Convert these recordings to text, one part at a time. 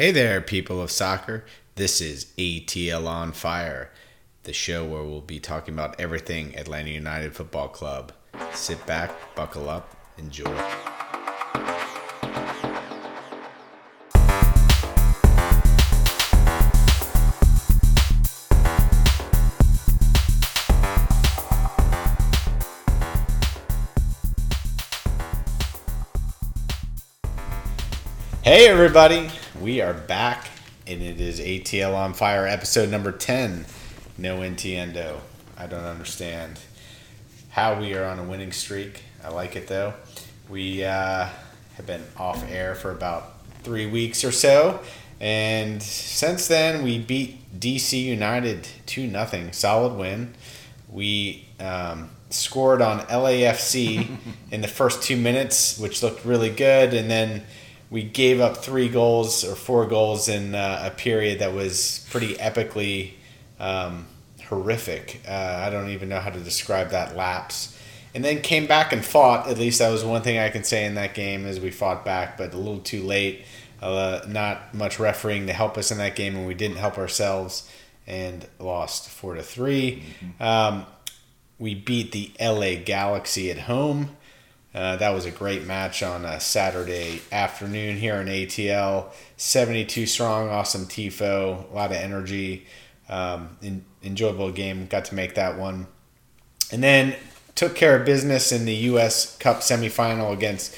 Hey there, people of soccer. This is ATL on Fire, the show where we'll be talking about everything Atlanta United Football Club. Sit back, buckle up, enjoy. Hey, everybody. We are back, and it is ATL on Fire, episode number 10. No Entiendo. I don't understand how we are on a winning streak. I like it, though. We uh, have been off air for about three weeks or so, and since then, we beat DC United 2 0. Solid win. We um, scored on LAFC in the first two minutes, which looked really good, and then we gave up three goals or four goals in uh, a period that was pretty epically um, horrific. Uh, I don't even know how to describe that lapse. And then came back and fought. At least that was one thing I can say in that game is we fought back, but a little too late. Uh, not much refereeing to help us in that game, and we didn't help ourselves and lost four to 3 mm-hmm. um, we beat the LA Galaxy at home. Uh, that was a great match on a Saturday afternoon here in ATL. 72 strong, awesome TIFO, a lot of energy, um, in, enjoyable game. Got to make that one. And then took care of business in the U.S. Cup semifinal against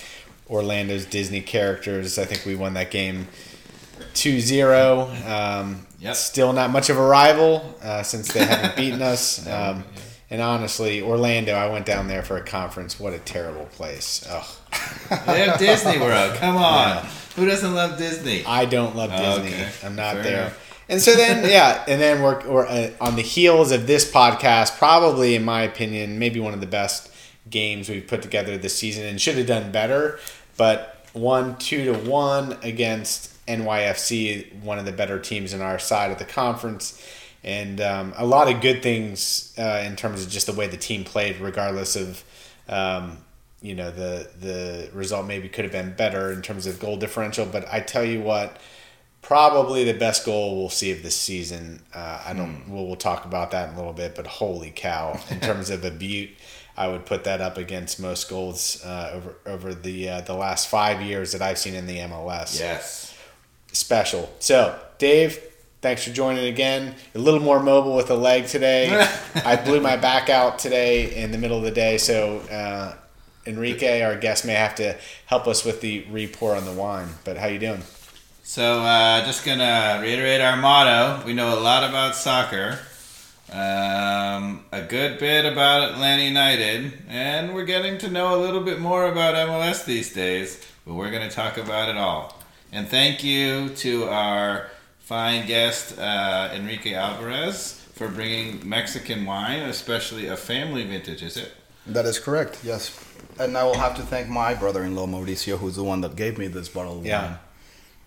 Orlando's Disney characters. I think we won that game 2 0. Um, yep. Still not much of a rival uh, since they haven't beaten us. Um, and honestly, Orlando, I went down there for a conference. What a terrible place. Oh. they have Disney World. Come on. Yeah. Who doesn't love Disney? I don't love oh, Disney. Okay. I'm not Fair there. Enough. And so then, yeah, and then we're, we're uh, on the heels of this podcast, probably, in my opinion, maybe one of the best games we've put together this season and should have done better. But one, two to one against NYFC, one of the better teams in our side of the conference and um, a lot of good things uh, in terms of just the way the team played, regardless of um, you know the the result maybe could have been better in terms of goal differential. But I tell you what, probably the best goal we'll see of this season. Uh, I don't. Mm. We'll, we'll talk about that in a little bit. But holy cow, in terms of a beaut. I would put that up against most goals uh, over over the uh, the last five years that I've seen in the MLS. Yes, special. So, Dave, Thanks for joining again. A little more mobile with a leg today. I blew my back out today in the middle of the day, so uh, Enrique, our guest, may have to help us with the re-pour on the wine. But how you doing? So, uh, just gonna reiterate our motto. We know a lot about soccer, um, a good bit about Atlanta United, and we're getting to know a little bit more about MLS these days. But we're gonna talk about it all. And thank you to our fine guest uh, Enrique Alvarez for bringing Mexican wine, especially a family vintage. Is it? That is correct. Yes, and I will have to thank my brother-in-law Mauricio, who's the one that gave me this bottle of yeah. wine.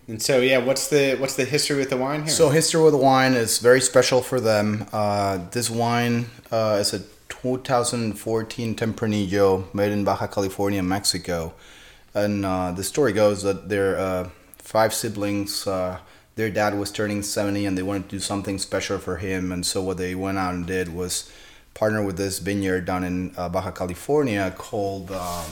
And so, yeah, what's the what's the history with the wine here? So, history with the wine is very special for them. Uh, this wine uh, is a 2014 Tempranillo made in Baja California, Mexico, and uh, the story goes that they're uh, five siblings uh, their dad was turning 70 and they wanted to do something special for him. And so what they went out and did was partner with this vineyard down in uh, Baja California called um,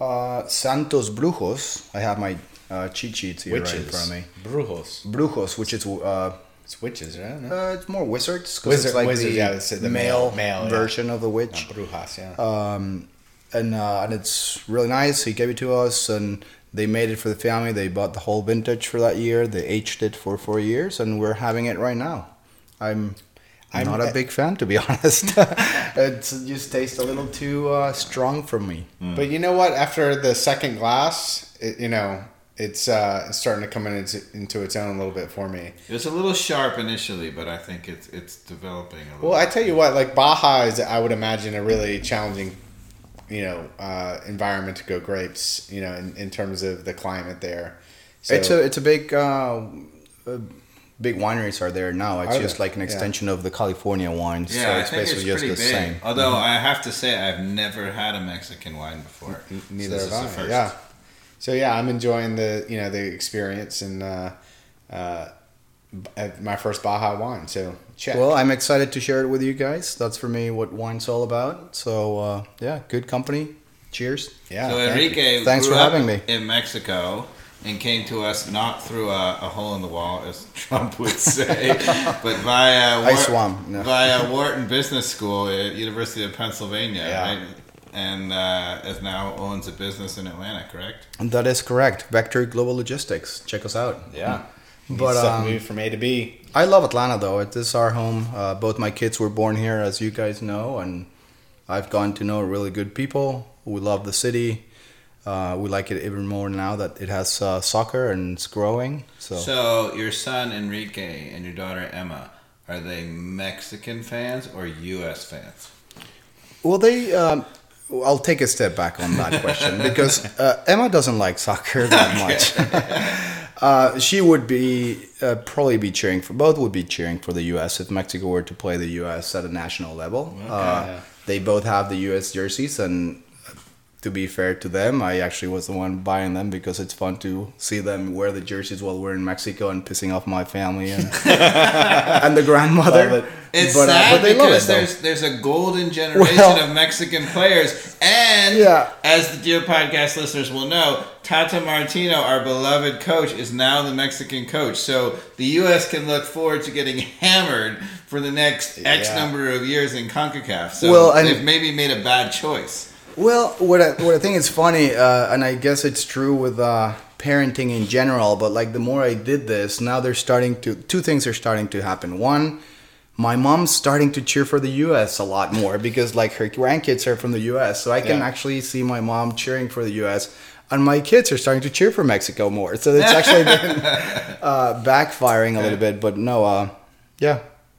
uh, Santos Brujos. I have my uh, cheat sheets here witches. right in front of me. Brujos. Brujos, which is uh, it's witches, right? No? Uh, it's more wizards Wizard, it's like wizards, the, yeah, the, male, male version yeah. of the witch. Uh, brujas, yeah. Um, and uh, and it's really nice. He gave it to us, and they made it for the family. They bought the whole vintage for that year. They aged it for four years, and we're having it right now. I'm I'm not a big fan, to be honest. it just tastes a little too uh, strong for me. Mm. But you know what? After the second glass, it, you know, it's uh, starting to come in its, into its own a little bit for me. It was a little sharp initially, but I think it's it's developing. A little. Well, I tell you what, like Baja is, I would imagine, a really challenging you know uh, environment to go grapes. You know, in, in terms of the climate there. So, it's a it's a big. Uh, big wineries are there now. It's just like an extension yeah. of the California wines. Yeah, so it's basically it's just the big. same. Although mm-hmm. I have to say, I've never had a Mexican wine before. N- neither so have I. Yeah. So yeah, I'm enjoying the you know the experience and uh, uh, my first Baja wine. So check. Well, I'm excited to share it with you guys. That's for me what wine's all about. So uh, yeah, good company. Cheers. yeah. so thank. Enrique Thanks grew for up having me. in Mexico and came to us not through a, a hole in the wall, as Trump would say, but via I swam, no. via Wharton Business School at University of Pennsylvania, Yeah. right? And uh, as now owns a business in Atlanta, correct? And that is correct. Vector Global Logistics. Check us out. Yeah. But, But um, moved from A to B. I love Atlanta though. It is our home. Uh, both my kids were born here, as you guys know, and I've gotten to know really good people. We love the city. Uh, we like it even more now that it has uh, soccer and it's growing. So, So your son Enrique and your daughter Emma are they Mexican fans or U.S. fans? well, they. Um, I'll take a step back on that question because uh, Emma doesn't like soccer that much. uh, she would be uh, probably be cheering for both would be cheering for the U.S. if Mexico were to play the U.S. at a national level. Uh, they both have the U.S. jerseys, and to be fair to them, I actually was the one buying them because it's fun to see them wear the jerseys while we're in Mexico and pissing off my family and, and the grandmother. Love it. It's But, uh, sad but they love because it, there's there's a golden generation Well- of Mexican players, and Yeah. as the dear podcast listeners will know, Tata Martino, our beloved coach, is now the Mexican coach. So the U.S. can look forward to getting hammered for the next X Yeah. number of years in Concacaf. So Well, they've maybe made a bad choice. Well, what I, what I think is funny, uh, and I guess it's true with uh, parenting in general, but like the more I did this, now they're starting to, two things are starting to happen. One, my mom's starting to cheer for the US a lot more because like her grandkids are from the US, so I can Yeah. actually see my mom cheering for the US. And my kids are starting to cheer for Mexico more. So it's actually been uh, backfiring a little bit. But no, uh,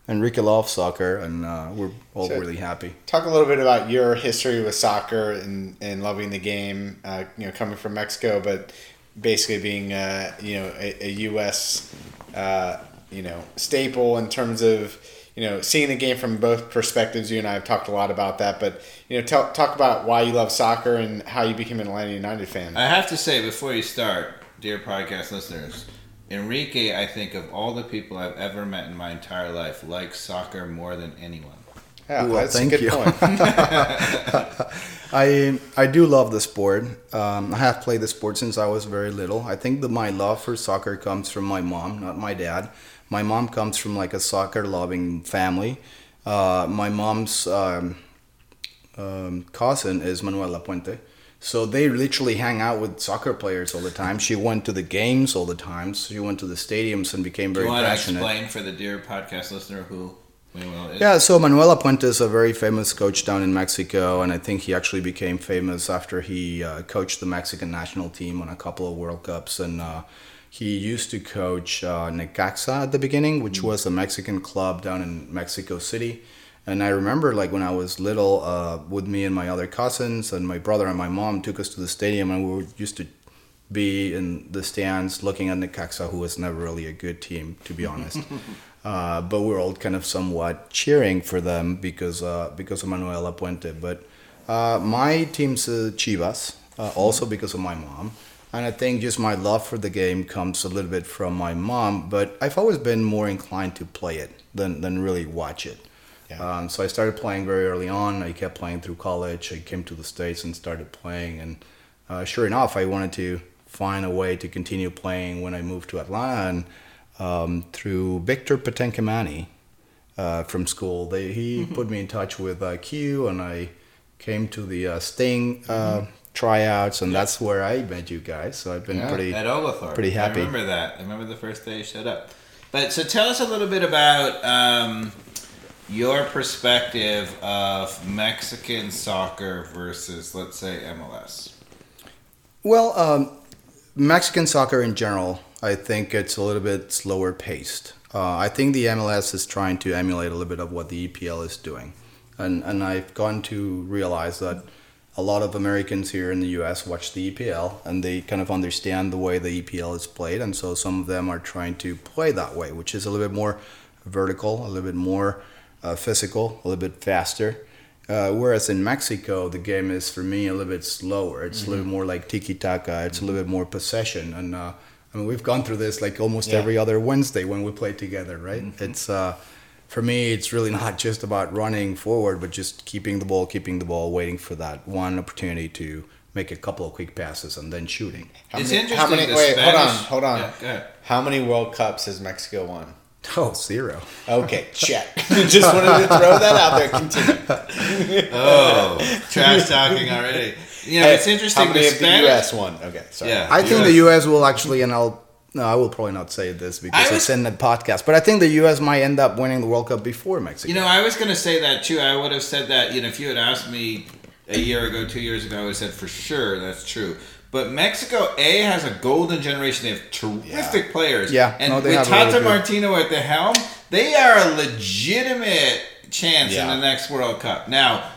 yeah, Enrique loves soccer, and uh, we're all So- really happy. Talk a little bit about your history with soccer and, and loving the game. Uh, you know, coming from Mexico, but basically being uh, you know a, a U.S. Uh, you know staple in terms of you know seeing the game from both perspectives. You and I have talked a lot about that, but you know, tell, talk about why you love soccer and how you became an Atlanta United fan. I have to say before you start, dear podcast listeners, Enrique, I think of all the people I've ever met in my entire life, likes soccer more than anyone. Yeah, Well, that's thank a good you. point. I I do love the sport. Um, I have played the sport since I was very little. I think that my love for soccer comes from my mom, not my dad. My mom comes from like a soccer loving family. Uh, my mom's um, um, cousin is Manuel Lapuente. So they literally hang out with soccer players all the time. She went to the games all the time. So she went to the stadiums and became Do very you want to passionate. explain for the dear podcast listener who Manuel is? Yeah, so Manuel Lapuente is a very famous coach down in Mexico, and I think he actually became famous after he uh, coached the Mexican national team on a couple of World Cups. And uh, he used to coach uh, Necaxa at the beginning, which was a Mexican club down in Mexico City. And I remember, like when I was little, uh, with me and my other cousins and my brother and my mom took us to the stadium, and we used to be in the stands looking at Necaxa, who was never really a good team, to be honest. uh, but we were all kind of somewhat cheering for them because uh, because of Manuel Puente. But uh, my team's uh, Chivas, uh, also because of my mom. And I think just my love for the game comes a little bit from my mom, but I've always been more inclined to play it than, than really watch it. Yeah. Um, so I started playing very early on. I kept playing through college. I came to the States and started playing. And uh, sure enough, I wanted to find a way to continue playing when I moved to Atlanta. And um, through Victor Patenkimani uh, from school, they, he put me in touch with uh, Q, and I came to the uh, Sting uh, tryouts, and that's where I met you guys. So I've been Yeah, pretty. at Oglethorpe. pretty happy. I remember that. I remember the first day you showed up. But so tell us a little bit about um, your perspective of Mexican soccer versus, let's say, MLS. Well, um, Mexican soccer in general, I think it's a little bit slower paced. Uh, I think the MLS is trying to emulate a little bit of what the EPL is doing. And, and I've gone to realize that a lot of Americans here in the US watch the EPL and they kind of understand the way the EPL is played. And so some of them are trying to play that way, which is a little bit more vertical, a little bit more uh, physical, a little bit faster. Uh, whereas in Mexico, the game is for me a little bit slower. It's a little Mm-hmm. more like tiki taka. It's a little bit more possession, and uh, I mean we've gone through this like almost Yeah. Mm-hmm. every other Wednesday when we play together, right? It's uh, for me, it's really not just about running forward, but just keeping the ball, keeping the ball, waiting for that one opportunity to make a couple of quick passes and then shooting. How It's many, interesting, How many, the wait, hold on, hold on. Yeah. How many World Cups has Mexico won? Oh, zero. Okay, check. Just wanted to throw that out there. Continue. Oh, trash talking already. You know, Hey, it's interesting. How many the of Spanish, the U.S. one? Okay, sorry. Yeah. I think US. the U.S. will actually, and I'll. No, I will probably not say this because was- it's in the podcast. But I think the U.S. might end up winning the World Cup before Mexico. You know, I was going to say that too. I would have said that. You know, if you had asked me a year ago, two years ago, I would have said for sure that's true. But Mexico A has a golden generation. They have terrific players. Yeah, and no, they with Tata really Martino at the helm, they are a legitimate chance Yeah. in the next World Cup. Now,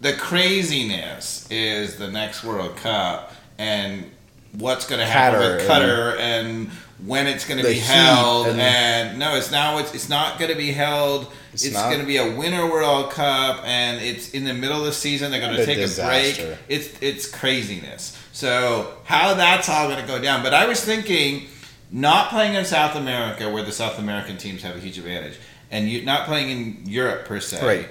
the craziness is the next World Cup and what's going to happen Qatar, with Qatar and when it's going to be held and- and no it's now it's, it's not going to be held It's it's, going to be a winter world cup and it's in the middle of the season they're going to take disaster. a break it's it's craziness so how that's all going to go down but i was thinking not playing in south america where the south american teams have a huge advantage and you not playing in europe per se Right.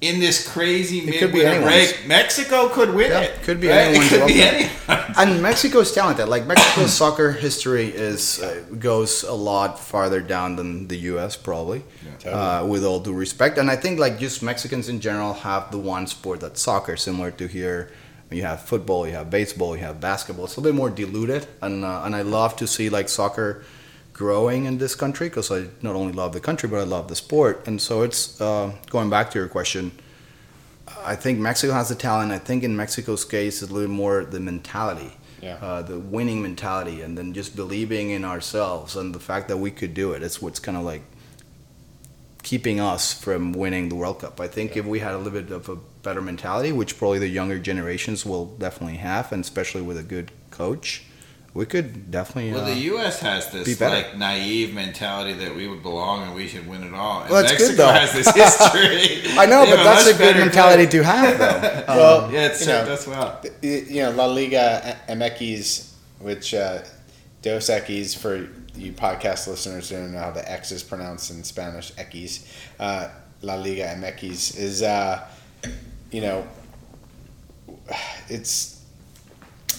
in this crazy it midwinter break, mexico could win Yeah, it could be right? anyone's it could be anyone and Mexico's talented. Like Mexico's soccer history is uh, goes a lot farther down than the U.S. probably, Totally. uh, with all due respect. And I think like just Mexicans in general have the one sport that's soccer, similar to here. You have football, you have baseball, you have basketball. It's a little bit more diluted, and uh, and I love to see like soccer growing in this country because I not only love the country but I love the sport. And so it's uh, going back to your question. I think Mexico has the talent. I think in Mexico's case, it's a little more the mentality, Yeah. uh, the winning mentality, and then just believing in ourselves and the fact that we could do it. It's what's kind of like keeping us from winning the World Cup. I think if we had a little bit of a better mentality, which probably the younger generations will definitely have, and especially with a good coach, we could definitely. Well, uh, the U.S. has be this better. like naive mentality that we would belong and we should win it all. And Well, that's Mexico good, though. has this history. I know, but have that's a good mentality play. to have, though. Um, Well, Yeah, it's you served know, us well. you you know, La Liga MX, which uh, Dos Equis for you podcast listeners who don't know how the X is pronounced in Spanish, Equis, uh, La Liga MX is, uh, you know, it's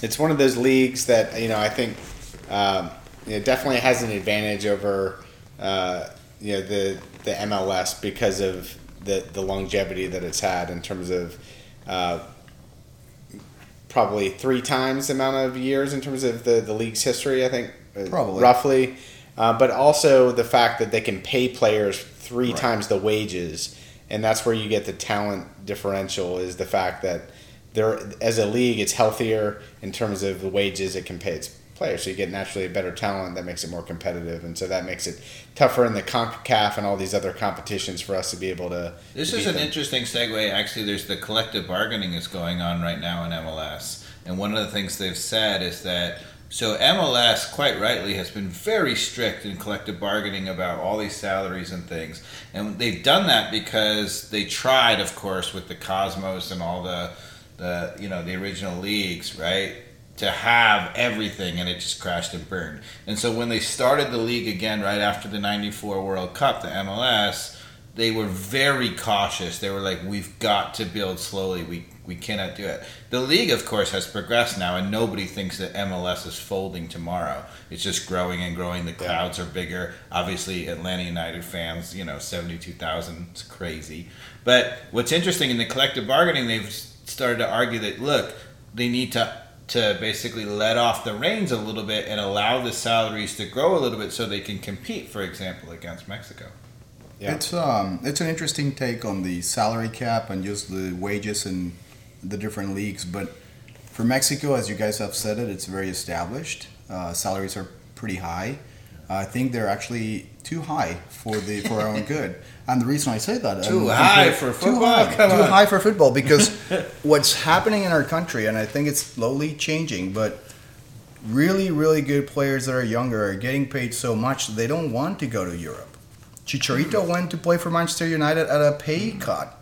it's one of those leagues that you know I think um, you know, definitely has an advantage over uh, you know the the MLS because of the the longevity that it's had in terms of uh, probably three times the amount of years in terms of the, the league's history. I think uh, Probably. roughly, uh, but also the fact that they can pay players three Right. times the wages, and that's where you get the talent differential. Is the fact that they're as a league, it's healthier in terms of the wages it can pay its players. So you get naturally a better talent that makes it more competitive, and so that makes it tougher in the Concacaf and all these other competitions for us to be able to. This to is an them. interesting segue. Actually, there's the collective bargaining that's going on right now in MLS, and one of the things they've said is that so MLS, quite rightly, has been very strict in collective bargaining about all these salaries and things, and they've done that because they tried, of course, with the Cosmos and all the the you know the original leagues, right? To have everything, and it just crashed and burned. And so when they started the league again right after the '94 World Cup, the MLS, they were very cautious. They were like, "We've got to build slowly. We we cannot do it." The league, of course, has progressed now, and nobody thinks that MLS is folding tomorrow. It's just growing and growing. The crowds are bigger. Obviously, Atlanta United fans, you know, seventy-two thousand. It's crazy. But what's interesting in the collective bargaining, they've started to argue that look, they need to to basically let off the reins a little bit and allow the salaries to grow a little bit so they can compete, for example, against Mexico. Yeah. It's um it's an interesting take on the salary cap and just the wages in the different leagues. But for Mexico, as you guys have said it, it's very established. Uh, salaries are pretty high. I think they're actually too high for the for our own good. And the reason I say that Too high for too football? high, Come too on. high for football because what's happening in our country, and I think it's slowly changing, but really, really good players that are younger are getting paid so much they don't want to go to Europe. Chicharito went to play for Manchester United at a pay cut.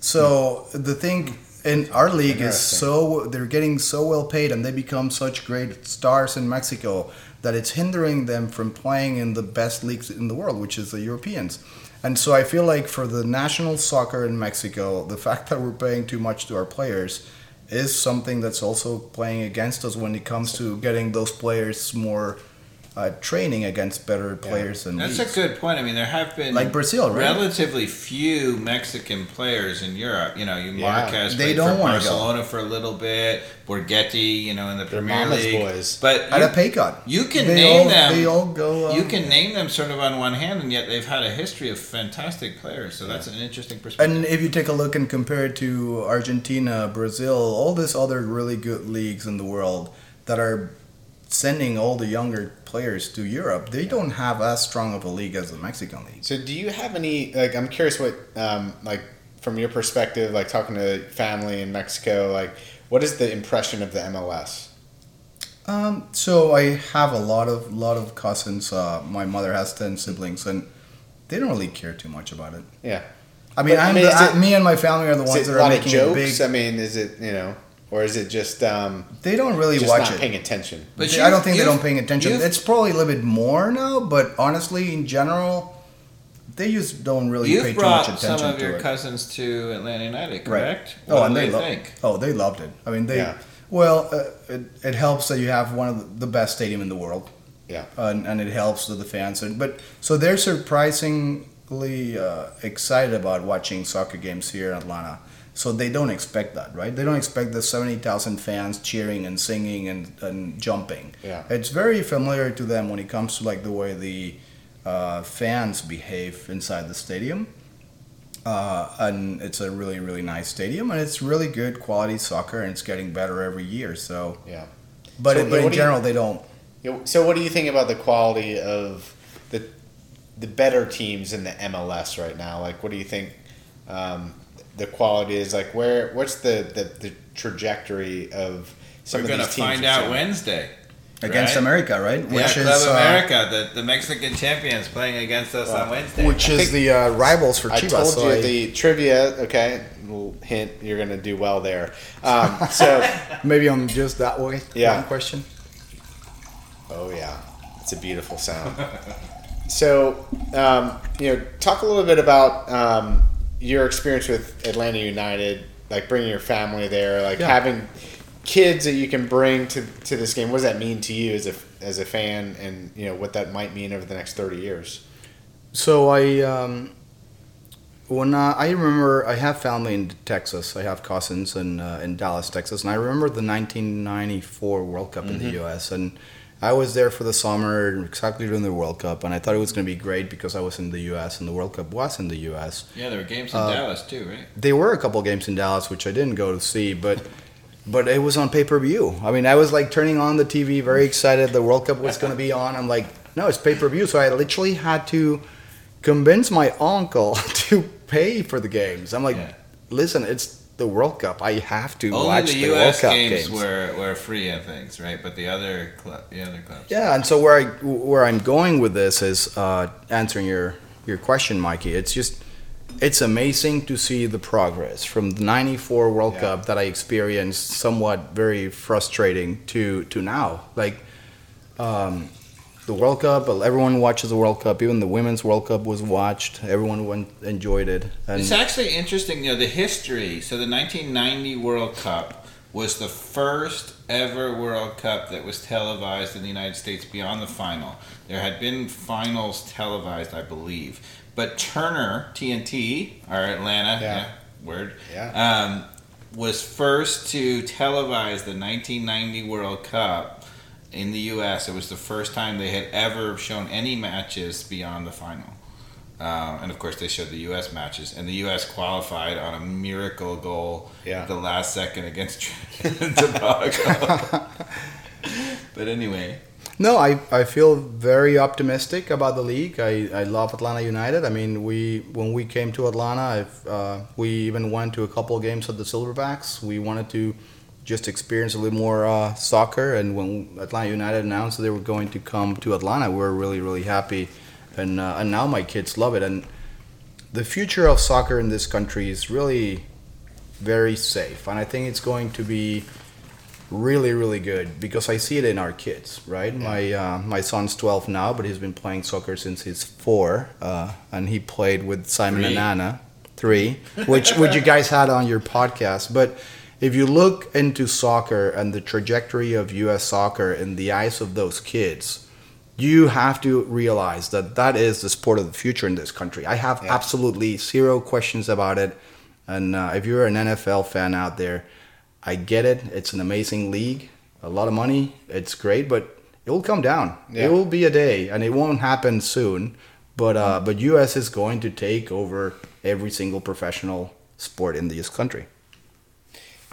So the thing in our league is so they're getting so well paid and they become such great stars in Mexico that it's hindering them from playing in the best leagues in the world, which is the Europeans. And so I feel like for the national soccer in Mexico, the fact that we're paying too much to our players is something that's also playing against us when it comes to getting those players more uh, training against better players and That's a good point. I mean, there have been Like Brazil, right? Relatively few Mexican players in Europe. You know, you Yeah. Marquez They played don't for wanna go. Barcelona for a little bit. Borgetti, you know, in the They're Premier mama's League. boys. But at you, a pay cut. you can they name all, them. They all go. Um, you can name them sort of on one hand, and yet they've had a history of fantastic players. So that's an interesting perspective. And if you take a look and compare it to Argentina, Brazil, all these other really good leagues in the world that are sending all the younger players to Europe, they don't have as strong of a league as the Mexican league. So, do you have any like? I'm curious what, um, like, from your perspective, like talking to family in Mexico, like, what is the impression of the MLS? Um, so I have a lot of lot of cousins. Uh, my mother has ten siblings, and they don't really care too much about it. Yeah, I mean, But, I I'm mean, the, it- me and my family are the ones that are lot of making jokes? big. I mean, is it you know, or is it just um, They don't really just watch not it. paying attention? But They- I don't think they don't paying attention. It's probably a little bit more now, but honestly, in general, they just don't really pay You've too brought much some of your cousins to Atlanta United, Right. correct? Oh, What and they they lo- think? Oh, they loved it. I mean, they. Yeah. Well, uh, it, it helps that you have one of the, the best stadium in the world. Yeah. And, and it helps with the fans. And, but so they're surprisingly uh, excited about watching soccer games here in Atlanta. So they don't expect that, right? They don't expect the seventy thousand fans cheering and singing and, and jumping. Yeah. It's very familiar to them when it comes to like the way the uh, fans behave inside the stadium. Uh, and it's a really really nice stadium and it's really good quality soccer and it's getting better every year. So, Yeah. but, So, it, yeah, but in what do you- general they don't. So, what do you think about the quality of the the better teams in the MLS right now? Like, what do you think um, the quality is? Like, where what's the the, the trajectory of some We're of going to these teams? find out? Wednesday. against right? America, right? yeah, Club America, the, the Mexican champions playing against us on Wednesday. which is the uh, rivals for Chivas. I told so you I- the trivia. Okay, little hint. You're going to do well there. Um, so, maybe I'm just that way. Yeah. One question. oh yeah, it's a beautiful sound. So, um, you know, talk a little bit about um, your experience with Atlanta United, like bringing your family there, like Yeah. having kids that you can bring to, to this game. What does that mean to you as a as a fan, and you know what that might mean over the next thirty years? So I, um, when uh, I remember, I have family in Texas. I have cousins in uh, in Dallas, Texas, and I remember the 1994 World Cup in the U.S. and I was there for the summer, exactly during the World Cup, and I thought it was going to be great because I was in the U.S. and the World Cup was in the U.S. yeah, there were games in Uh, Dallas too, right? There were a couple games in Dallas which I didn't go to see, but but it was on pay per view. I mean, I was like turning on the TV, very excited. The World Cup was going to be on. I'm like, no, it's pay per view. So I literally had to convince my uncle to pay for the games. I'm like, Yeah. listen, it's the World Cup. I have to Only watch the, the, World Cup games, games. were, were free and things, right? But the other club, the other clubs. Yeah, and so where I where I'm going with this is uh, answering your your question, Mikey. It's just it's amazing to see the progress from the '94 World Yeah. Cup that I experienced, somewhat very frustrating, to to now. Like um, the World Cup, everyone watches the World Cup. Even the women's World Cup was watched. Everyone went, enjoyed it. And It's actually interesting, you know, the history. So the 1990 World Cup was the first ever World Cup that was televised in the United States beyond the final. There had been finals televised, I believe, but Turner TNT, or Atlanta, Yeah. yeah, word, Yeah. um, was first to televise the 1990 World Cup in the U.S. It was the first time they had ever shown any matches beyond the final. Um, and of course, they showed the U.S. matches, and the U.S. qualified on a miracle goal Yeah. at the last second against Tobago. but anyway, No, I, I feel very optimistic about the league. I, I love Atlanta United. I mean, we when we came to Atlanta, uh, we even went to a couple of games at the Silverbacks. We wanted to just experience a little more uh, soccer. And when Atlanta United announced they were going to come to Atlanta, we were really really happy. And uh, and now my kids love it. And the future of soccer in this country is really very safe, and I think it's going to be really really good because I see it in our kids. Right, my uh, my son's 12 now, but he's been playing soccer since he's four, uh, and he played with Simon Three. and Anna three, which which you guys had on your podcast, but. If you look into soccer and the trajectory of U.S. soccer in the eyes of those kids, you have to realize that that is the sport of the future in this country. I have Yeah. absolutely zero questions about it. And uh, if you're an NFL fan out there, I get it. It's an amazing league, a lot of money. It's great, but it will come down. Yeah. It will be a day, and it won't happen soon. But uh, but U.S. is going to take over every single professional sport in this country.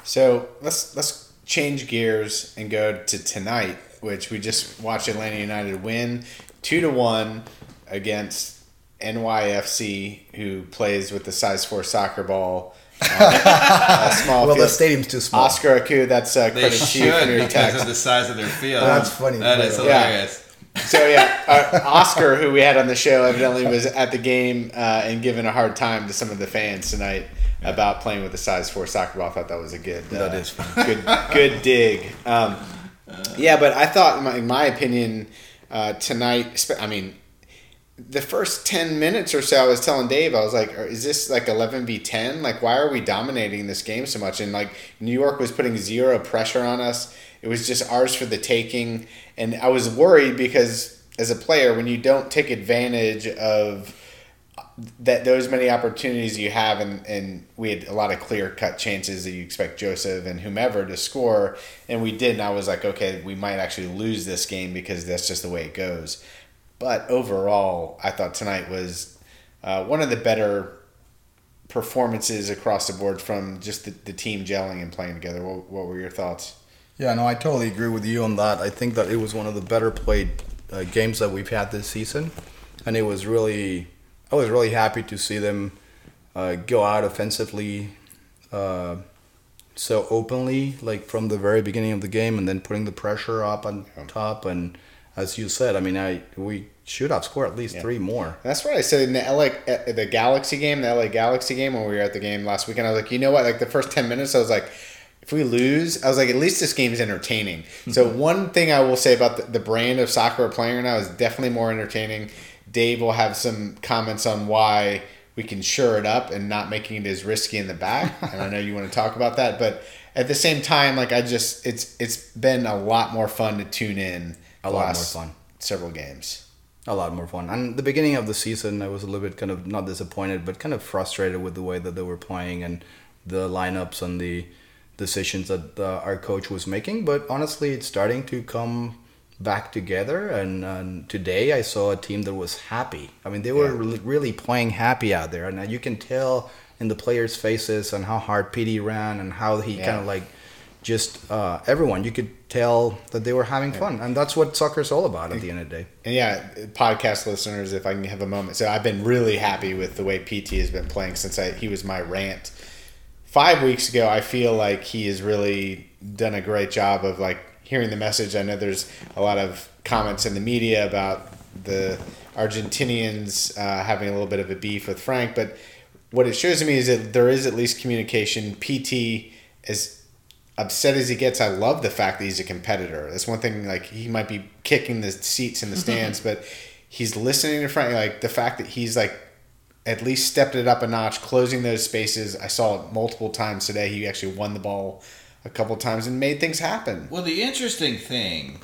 So let's let's change gears and go to tonight, which we just watched Atlanta United win two to one against NYFC, who plays with the size four soccer ball. Uh, a small Well, the stadium's too small. Oscar Aku, that's uh, They credit to you for should because text. of the size of their field. That's funny, That by is the. Yeah. hilarious. So yeah, uh, Oscar, who we had on the show, evidently was at the game uh, and giving a hard time to some of the fans tonight about playing with the size four soccer ball. I thought that was a good, uh, That is good, good dig. Um, yeah, but I thought, in my, in my opinion, uh, tonight. I mean, the first 10 minutes or so, I was telling Dave, I was like, is this like 11 v 10? Like, why are we dominating this game so much? And like, New York was putting zero pressure on us. It was just ours for the taking. And I was worried because as a player, when you don't take advantage of that those many opportunities you have and, and we had a lot of clear cut chances that you expect Josef and whomever to score and we did and I was like okay we might actually lose this game because that's just the way it goes. But overall I thought tonight was uh, one of the better performances across the board from just the, the team gelling and playing together. What, what were your thoughts? Yeah, no, I totally agree with you on that. I think that it was one of the better played uh, games that we've had this season, and it was really, I was really happy to see them uh, go out offensively, uh, so openly, like from the very beginning of the game, and then putting the pressure up on Yeah. top. And as you said, I mean, I we should have scored at least Yeah. three more. That's what I said in the LA, uh, the Galaxy game, the LA Galaxy game when we were at the game last weekend. I was like, you know what? Like the first ten minutes, I was like, if we lose, I was like, at least this game's entertaining. so one thing I will say about the, the brand of soccer we're playing right now is definitely more entertaining. Dave will have some comments on why we can shore it up and not making it as risky in the back. and I know you want to talk about that, but at the same time, like I just, it's it's been a lot more fun to tune in. A the lot more fun. Several games. a lot more fun. And the beginning of the season, I was a little bit kind of not disappointed, but kind of frustrated with the way that they were playing and the lineups and the decisions that uh, our coach was making. But honestly, it's starting to come back together. And, and today, I saw a team that was happy. I mean, they were Yeah. really, playing happy out there, and you can tell in the players' faces and how hard Pity ran and how he Yeah. kind of like just uh, everyone. You could tell that they were having fun, and that's what soccer's all about at the end of the day. And yeah, podcast listeners, if I can have a moment. So I've been really happy with the way Pity has been playing since I, he was my rant. Five weeks ago, I feel like he has really done a great job of like hearing the message. I know there's a lot of comments in the media about the Argentinians uh, having a little bit of a beef with Frank, but what it shows to me is that there is at least communication. Pity is upset as he gets, I love the fact that he's a competitor. That's one thing. Like he might be kicking the seats in the stands, but he's listening to Frank. Like the fact that he's like at least stepped it up a notch, closing those spaces. I saw it multiple times today. He actually won the ball a couple times and made things happen. Well, the interesting thing,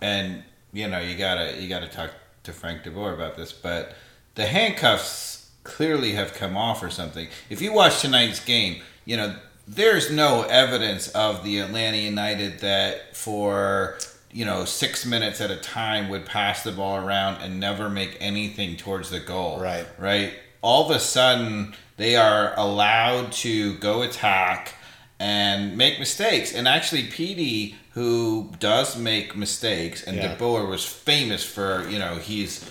and you know, you gotta you gotta talk to Frank De Boer about this, but the handcuffs clearly have come off or something. If you watch tonight's game, you know there's no evidence of the Atlanta United that for you know six minutes at a time would pass the ball around and never make anything towards the goal. Right. Right. All of a sudden, they are allowed to go attack and make mistakes. And actually, Pity, who does make mistakes, and Yeah. De Boer was famous for, you know, he's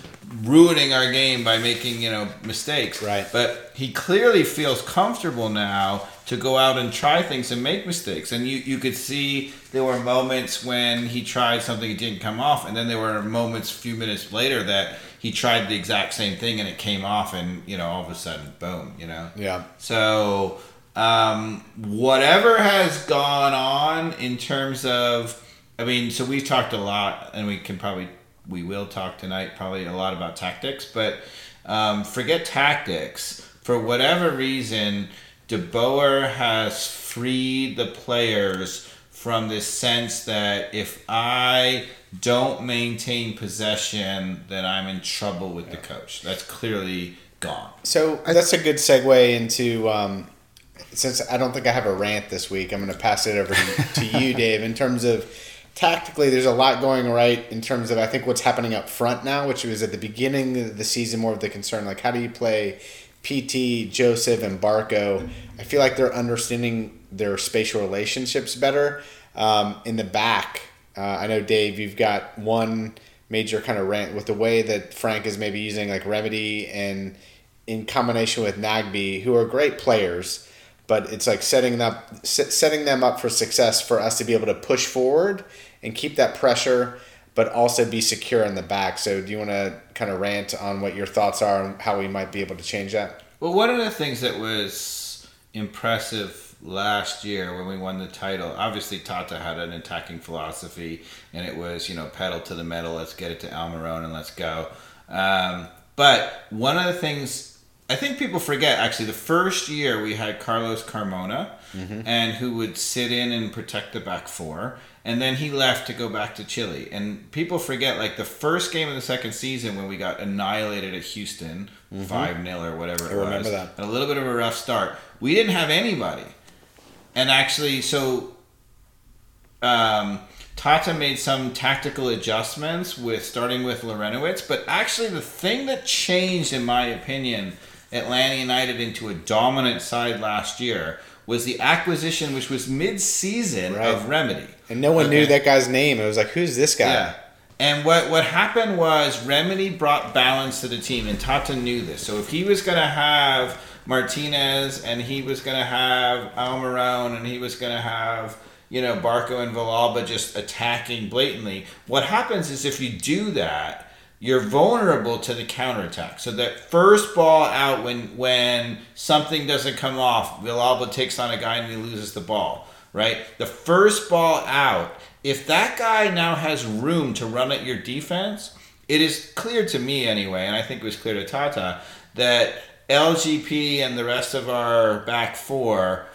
ruining our game by making, you know, mistakes. Right. But he clearly feels comfortable now to go out and try things and make mistakes. And you, you could see there were moments when he tried something, it didn't come off. And then there were moments a few minutes later that he tried the exact same thing and it came off. And, you know, all of a sudden, boom, you know? Yeah. So Um, whatever has gone on in terms of, I mean, so we've talked a lot, and we can probably we will talk tonight probably a lot about tactics, but um, forget tactics. For whatever reason, De Boer has freed the players from this sense that if I don't maintain possession, then I'm in trouble with the coach. That's clearly gone. So that's a good segue into. Um, since I don't think I have a rant this week, I'm going to pass it over to, to you, Dave. In terms of tactically, there's a lot going right in terms of I think what's happening up front now, which was at the beginning of the season more of the concern. Like, how do you play Pity, Josef, and Barco? I feel like they're understanding their spatial relationships better. Um, in the back, uh, I know Dave, you've got one major kind of rant with the way that Frank is maybe using like Remedi and in combination with Nagbe, who are great players but it's like setting up, setting them up for success for us to be able to push forward and keep that pressure, but also be secure in the back. So, do you want to kind of rant on what your thoughts are and how we might be able to change that? Well, one of the things that was impressive last year when we won the title, obviously Tata had an attacking philosophy, and it was you know pedal to the metal, let's get it to Almiron and let's go. Um, but one of the things I think people forget actually the first year we had Carlos Carmona mm-hmm. and who would sit in and protect the back four and then he left to go back to Chile and people forget like the first game of the second season when we got annihilated at Houston mm-hmm. 5 mm-hmm. 0 or whatever it I remember was that. a little bit of a rough start we didn't have anybody and actually so um, Tata made some tactical adjustments with starting with Larentowicz, but actually the thing that changed, in my opinion, Atlanta United into a dominant side last year was the acquisition, which was mid-season right. of Remedi, and no one okay. knew that guy's name. It was like, who's this guy? Yeah. And what, what happened was Remedi brought balance to the team, and Tata knew this. So if he was going to have Martinez, and he was going to have Almiron, and he was going to have you know Barco and Villalba just attacking blatantly, what happens is if you do that you're vulnerable to the counterattack. So that first ball out when when something doesn't come off, Villalba takes on a guy and he loses the ball, right? The first ball out, if that guy now has room to run at your defense, it is clear to me anyway, and I think it was clear to Tata, that LGP and the rest of our back four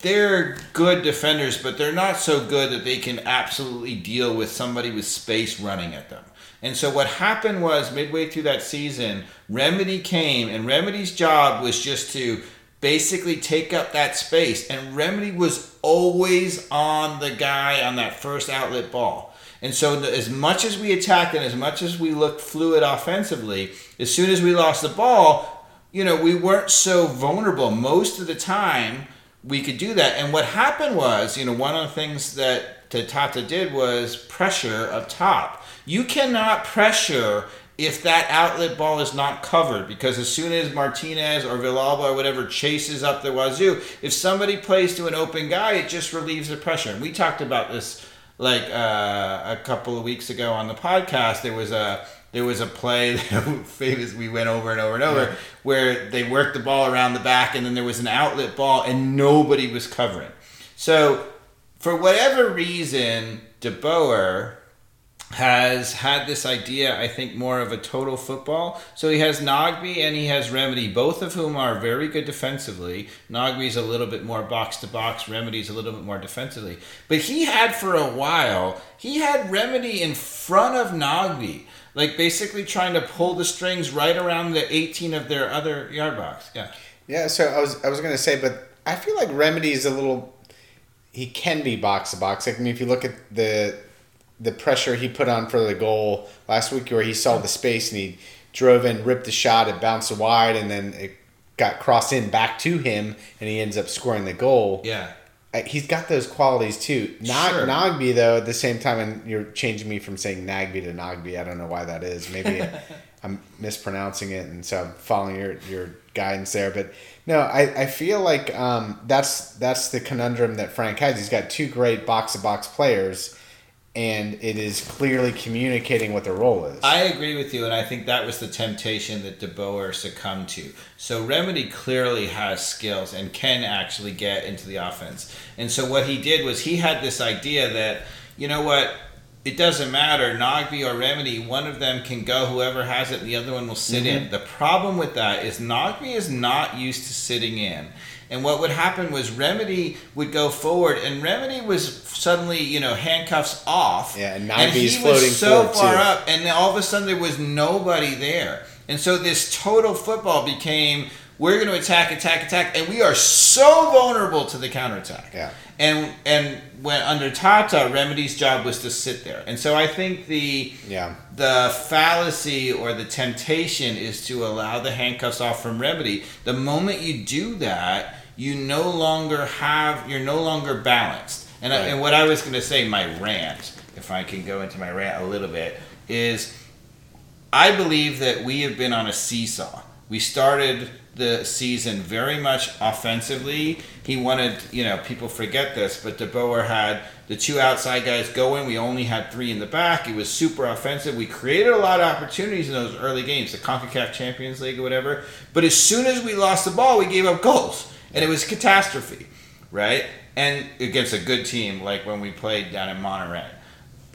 they're good defenders, but they're not so good that they can absolutely deal with somebody with space running at them. And so what happened was midway through that season, Remedi came, and Remedi's job was just to basically take up that space. And Remedi was always on the guy on that first outlet ball. And so, as much as we attacked and as much as we looked fluid offensively, as soon as we lost the ball, you know, we weren't so vulnerable. Most of the time, we could do that. And what happened was, you know, one of the things that Tata did was pressure up top. You cannot pressure if that outlet ball is not covered because as soon as Martinez or Villalba or whatever chases up the wazoo, if somebody plays to an open guy, it just relieves the pressure. And we talked about this like uh, a couple of weeks ago on the podcast. There was a there was a play that famous we went over and over and over yeah. where they worked the ball around the back and then there was an outlet ball and nobody was covering. So for whatever reason, De Boer has had this idea, I think, more of a total football. So he has Nagbe and he has Remedi, both of whom are very good defensively. Nagbe's a little bit more box to box, Remedi's a little bit more defensively. But he had for a while, he had Remedi in front of Nagbe, like basically trying to pull the strings right around the 18 of their other yard box. Yeah. Yeah, so I was I was gonna say, but I feel like Remedi is a little he can be box to box. I mean, if you look at the the pressure he put on for the goal last week, where he saw the space and he drove in, ripped the shot, it bounced wide, and then it got crossed in back to him, and he ends up scoring the goal. Yeah. He's got those qualities too. Nag- sure. Nagbe, though, at the same time, and you're changing me from saying Nagby to Nagbe. I don't know why that is. Maybe I'm mispronouncing it, and so I'm following your, your guidance there. But no, I, I feel like um, that's that's the conundrum that Frank has. He's got two great box to box players, and it is clearly communicating what the role is. I agree with you, and I think that was the temptation that De Boer succumbed to. So Remedi clearly has skills and can actually get into the offense. And so what he did was he had this idea that, you know what, it doesn't matter, Nagbe or Remedi, one of them can go, whoever has it, the other one will sit in. Mm-hmm. The problem with that is Nagbe is not used to sitting in. And what would happen was Remedi would go forward, and Remedi was suddenly, you know, handcuffs off. Yeah, and he floating was so far too. up, and then all of a sudden there was nobody there. And so this total football became we're going to attack, attack, attack, and we are so vulnerable to the counterattack. Yeah. And and when under Tata, Remedi's job was to sit there. And so I think the yeah. the fallacy or the temptation is to allow the handcuffs off from Remedi the moment you do that you no longer have you're no longer balanced and, I, and what i was going to say my rant if i can go into my rant a little bit is i believe that we have been on a seesaw we started the season very much offensively. He wanted, you know, people forget this, but De Boer had the two outside guys going. We only had three in the back. It was super offensive. We created a lot of opportunities in those early games, the CONCACAF Champions League or whatever. But as soon as we lost the ball, we gave up goals. And it was catastrophe, right? And against a good team like when we played down in Monterrey.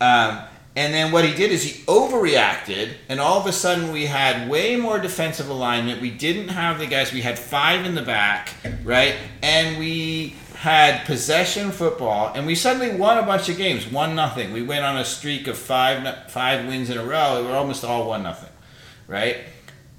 Um, and then what he did is he overreacted, and all of a sudden we had way more defensive alignment. We didn't have the guys. We had five in the back, right? And we had possession football, and we suddenly won a bunch of games, one nothing. We went on a streak of five five wins in a row. We were almost all one nothing, right?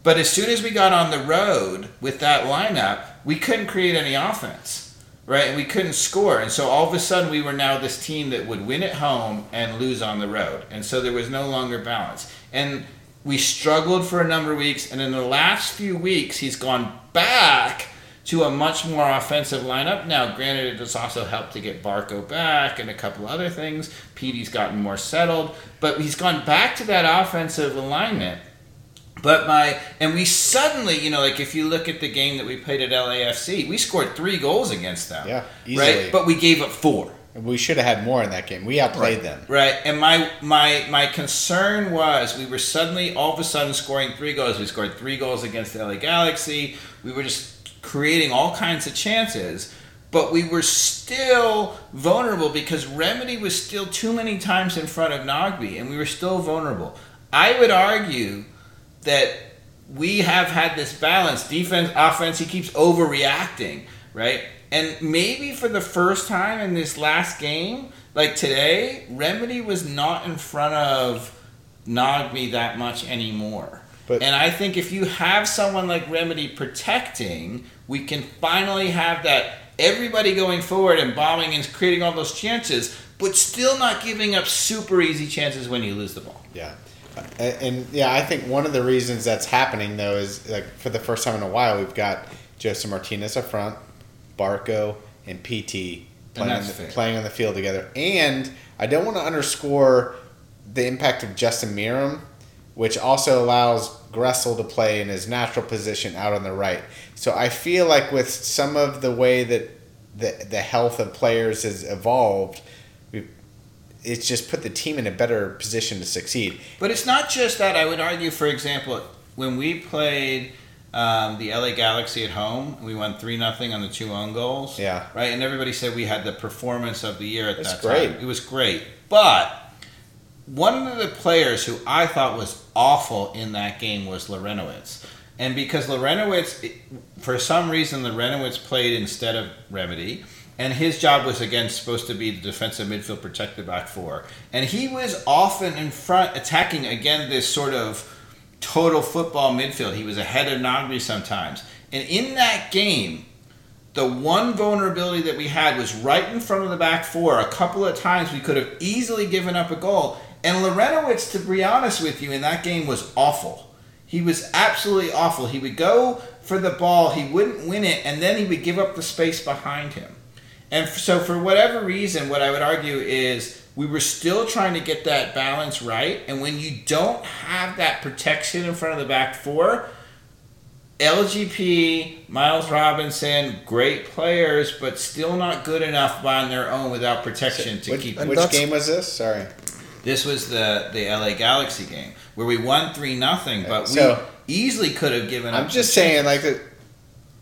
But as soon as we got on the road with that lineup, we couldn't create any offense right? And we couldn't score. And so all of a sudden, we were now this team that would win at home and lose on the road. And so there was no longer balance. And we struggled for a number of weeks. And in the last few weeks, he's gone back to a much more offensive lineup. Now, granted, it has also helped to get Barco back and a couple other things. Pity's gotten more settled, but he's gone back to that offensive alignment. But my and we suddenly, you know, like if you look at the game that we played at LAFC, we scored three goals against them. Yeah, easily. right. But we gave up four. We should have had more in that game. We outplayed them. Right. And my my my concern was we were suddenly all of a sudden scoring three goals. We scored three goals against the LA Galaxy. We were just creating all kinds of chances. But we were still vulnerable because Remedi was still too many times in front of Nagbe, and we were still vulnerable. I would argue that we have had this balance. Defense offense he keeps overreacting right? And maybe for the first time in this last game like today Remedi was not in front of Nagbe that much anymore. But- and i think if you have someone like Remedi protecting we can finally have that everybody going forward and bombing and creating all those chances but still not giving up super easy chances when you lose the ball. Yeah. And, and yeah, I think one of the reasons that's happening though is like for the first time in a while we've got Josef Martinez up front, Barco, and Pity playing, on the, playing on the field together. And I don't want to underscore the impact of Justin Meram, which also allows Gressel to play in his natural position out on the right. So I feel like with some of the way that the the health of players has evolved, it's just put the team in a better position to succeed. But it's not just that. I would argue, for example, when we played um, the LA Galaxy at home, we won three nothing on the two own goals. Yeah. Right, and everybody said we had the performance of the year at It's that great. time. It was great, but one of the players who I thought was awful in that game was Larentowicz. And because Larentowicz, for some reason, Larentowicz played instead of Remedi, and his job was again supposed to be the defensive midfield protected back four. And he was often in front attacking again this sort of total football midfield. He was ahead of Nagbe sometimes. And in that game, the one vulnerability that we had was right in front of the back four. A couple of times we could have easily given up a goal. And Larentowicz, to be honest with you, in that game was awful. He was absolutely awful. He would go for the ball, he wouldn't win it, and then he would give up the space behind him. And so, for whatever reason, what I would argue is we were still trying to get that balance right. And when you don't have that protection in front of the back four, LGP, Miles Robinson, great players, but still not good enough on their own without protection to Which, keep. and which that's- game was this? Sorry. This was the the LA Galaxy game where we won three nothing, but So- we easily could have given. I'm up just the saying, like, that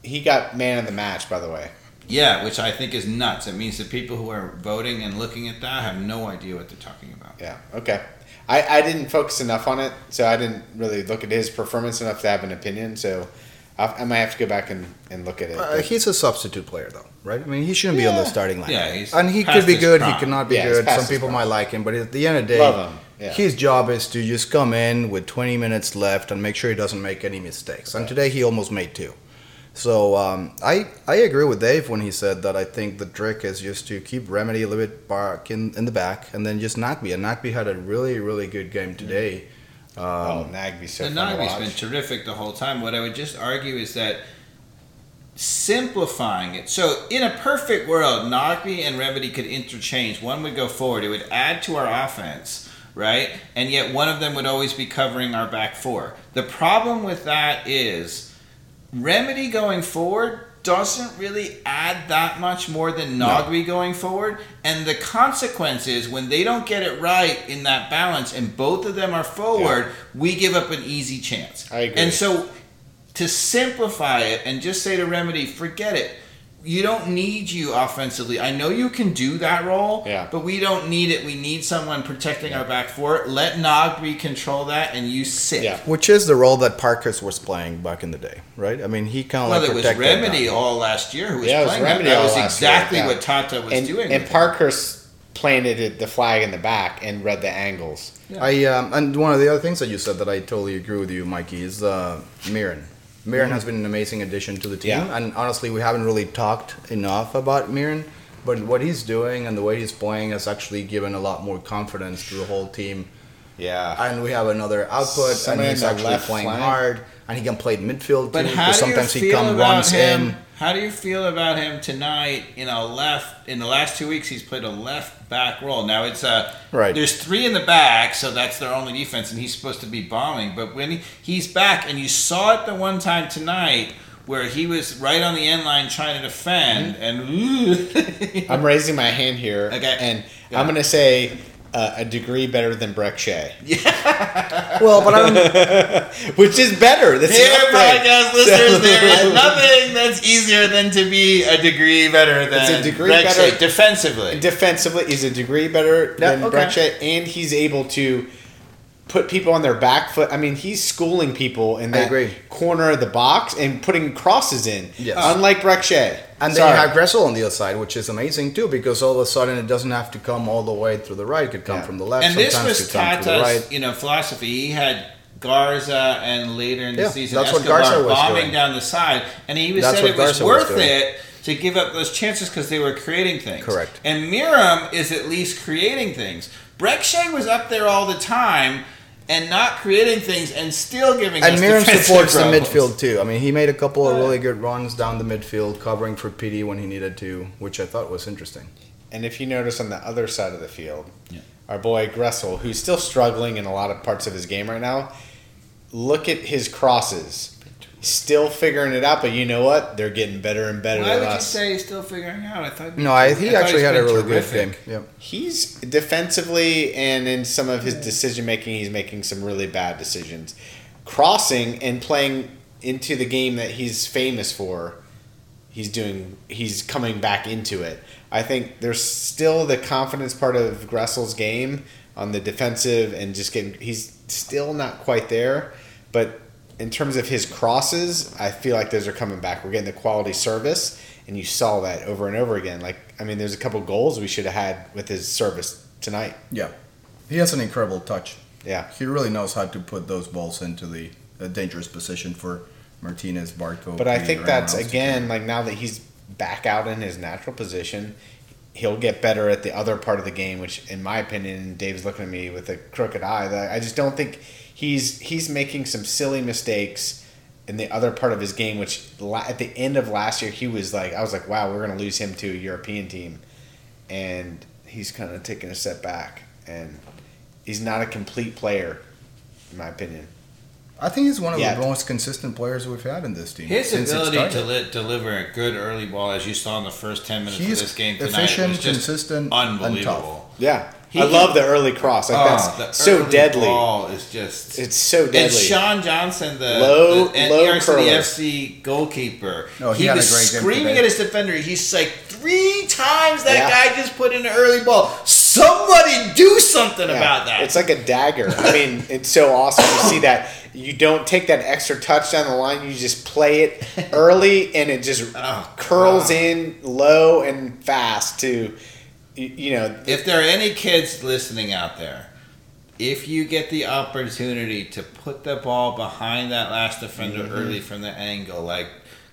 he got man of the match, by the way. Yeah, which I think is nuts. It means that people who are voting and looking at that have no idea what they're talking about. Yeah. Okay. I, I didn't focus enough on it, so I didn't really look at his performance enough to have an opinion. So I, I might have to go back and, and look at it. Uh, he's a substitute player, though, right? I mean, he shouldn't be on the starting line. Yeah, he's and he past could be good. prime. He could not be Yeah, good. Some people prime. might like him, but at the end of the day, Love him. Yeah. his job is to just come in with 20 minutes left and make sure he doesn't make any mistakes. And today he almost made two. So um, I I agree with Dave when he said that I think the trick is just to keep Remedi a little bit back in, in the back and then just Nagbe. And Nagbe had a really really good game today. oh, Um, Nagbe's so the fun to Nagbe's watch. been terrific the whole time. What I would just argue is that simplifying it. So in a perfect world, Nagbe and Remedi could interchange. One would go forward. It would add to our offense, right? And yet one of them would always be covering our back four. The problem with that is Remedi going forward doesn't really add that much more than Nagbe going forward. And the consequence is when they don't get it right in that balance and both of them are forward, we give up an easy chance. I agree. And so to simplify it and just say to Remedi, forget it. You don't need you offensively. I know you can do that role, Yeah. but we don't need it. We need someone protecting our back four. Let Nagbe control that, and you sit. Yeah. which is the role that Parkhurst was playing back in the day, right? I mean, he kind of Well, like it was Remedi down. all last year who was Yeah, it was playing Remedi that. That all was last year, exactly yeah. what Tata was and, doing. And with him. Parkhurst planted the flag in the back and read the angles. I um, and one of the other things that you said that I totally agree with you, Mikey, is uh, Meram. Meram mm-hmm. has been an amazing addition to the team, Yeah. and honestly, we haven't really talked enough about Meram. But what he's doing and the way he's playing has actually given a lot more confidence to the whole team. Yeah. And we have another output, Somebody and he's actually playing flank. hard, and he can play midfield But too. how do you sometimes he feel come about runs him? in. How do you feel about him tonight? You know, left in the last two weeks, he's played a left back role. Now it's uh, Right. There's three in the back, so that's their only defense, and he's supposed to be bombing. But when he, he's back, and you saw it the one time tonight where he was right on the end line trying to defend, and I'm raising my hand here. Okay. And Yeah. I'm going to say uh, a degree better than Brek Shea. Well, but I'm, Which is better. That's Dear the other thing. podcast listeners, there is nothing that's easier than to be a degree better than It's a degree Brexit better- defensively. defensively he's a degree better Yeah, than okay. Brek Shea, and he's able to put people on their back foot. I mean, he's schooling people in that corner of the box and putting crosses in. Yes. Unlike Brek Shea. And then Sorry. you have Gressel on the other side, which is amazing too, because all of a sudden it doesn't have to come all the way through the right; it could come Yeah. from the left. and this was it could come the Tata's, right. you know, philosophy. He had Garza and later in the Yeah, season that's what Garza was bombing doing. down the side, and he was That's said it was Garza was worth doing. it to give up those chances because they were creating things. Correct. And Meram is at least creating things. Brek Shea was up there all the time. And not creating things, and still giving And us Meram defensive supports the midfield too. I mean, he made a couple of oh, really good runs down the midfield, covering for Pity when he needed to, which I thought was interesting. And if you notice on the other side of the field, Yeah. our boy Gressel, who's still struggling in a lot of parts of his game right now, look at his crosses. Still figuring it out, but you know what? They're getting better and better Why than would you say he's still figuring out? I thought No, I, he thought actually had a been really good terrific. game. Yep. He's defensively and in some of his decision making, he's making some really bad decisions. Crossing and playing into the game that he's famous for, he's doing. He's coming back into it. I think there's still the confidence part of Gressel's game on the defensive and just getting. He's still not quite there, but in terms of his crosses, I feel like those are coming back. We're getting the quality service, and you saw that over and over again. Like, I mean, there's a couple goals we should have had with his service tonight. Yeah. He has an incredible touch. Yeah. He really knows how to put those balls into the a dangerous position for Martinez, Barco. But I think that's anyone else to again like now that he's back out in his natural position, he'll get better at the other part of the game. Which, in my opinion, Dave's looking at me with a crooked eye. That I just don't think he's he's making some silly mistakes in the other part of his game. Which la- at the end of last year, he was like, I was like, wow, we're gonna lose him to a European team, and he's kind of taking a step back, and he's not a complete player, in my opinion. I think he's one of Yeah. the most consistent players we've had in this team. His since it ability to li- deliver a good early ball, as you saw in the first ten minutes He's of this game tonight, efficient, was just consistent, and tough. unbelievable. Yeah, He I can- love the early cross. Like Oh, that's the so early deadly. Ball is just. It's so deadly. And Sean Johnson, the Low- the low NYC curler. FC goalkeeper, No, he he, had a was great screaming at his defender. He's like, three times that Yeah. guy just put in an early ball. Somebody do something Yeah. about that. It's like a dagger. I mean, it's so awesome to see that. You don't take that extra touch down the line. You just play it early, and it just Oh, curls God. in low and fast to, you, know. if there are any kids listening out there, if you get the opportunity to put the ball behind that last defender early from the angle, like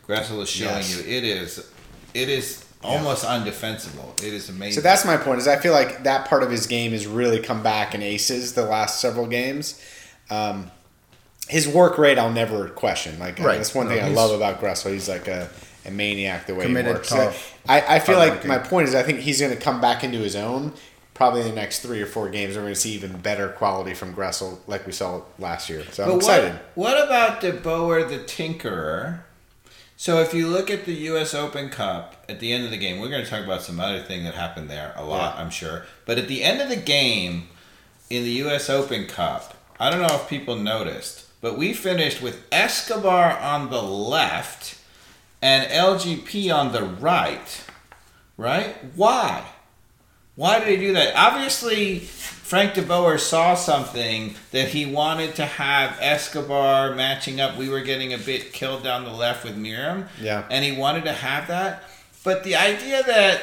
Gressel is showing Yes. you, it is, it is almost undefensible. It is amazing. So that's my point. Is I feel like that part of his game has really come back in aces the last several games. Um, his work rate, I'll never question. Like Right. that's one No, thing I love about Gressel. He's like a, a maniac the way Committed, he works. So tough, I, I feel like hardworking. my point is I think he's going to come back into his own. Probably in the next three or four games, we're going to see even better quality from Gressel, like we saw last year. So I'm excited. What, what about De Boer the Tinkerer? So if you look at the U.S. Open Cup at the end of the game, we're going to talk about some other thing that happened there a lot, Yeah. I'm sure. But at the end of the game in the U.S. Open Cup, I don't know if people noticed, but we finished with Escobar on the left and LGP on the right. Right? Why? Why did he do that? Obviously, Frank de Boer saw something that he wanted to have Escobar matching up. We were getting a bit killed down the left with Meram. Yeah. And he wanted to have that. But the idea that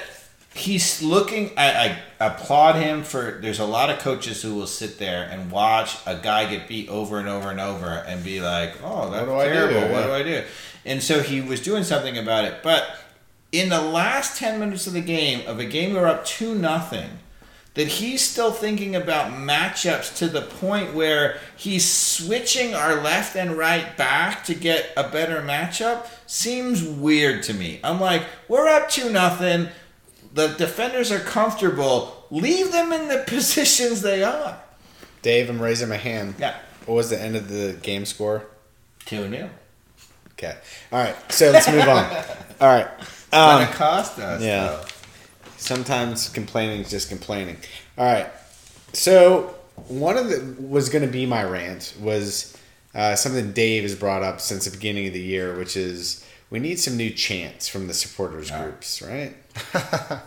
he's looking, I, I applaud him for. There's a lot of coaches who will sit there and watch a guy get beat over and over and over and be like, oh, that's do I do? terrible. What Yeah. do I do? And so he was doing something about it. But in the last 10 minutes of the game, of a game we're up 2 nothing, that he's still thinking about matchups to the point where he's switching our left and right back to get a better matchup seems weird to me. I'm like, we're up 2 nothing. The defenders are comfortable. Leave them in the positions they are. Dave, I'm raising my hand. Yeah. What was the end of the game score? 2 0. All right. So let's move on. All right. Gonna Um, cost us. yeah. though. sometimes complaining is just complaining. All right. So one of the was going to be my rant was uh, something Dave has brought up since the beginning of the year, which is we need some new chants from the supporters groups, right?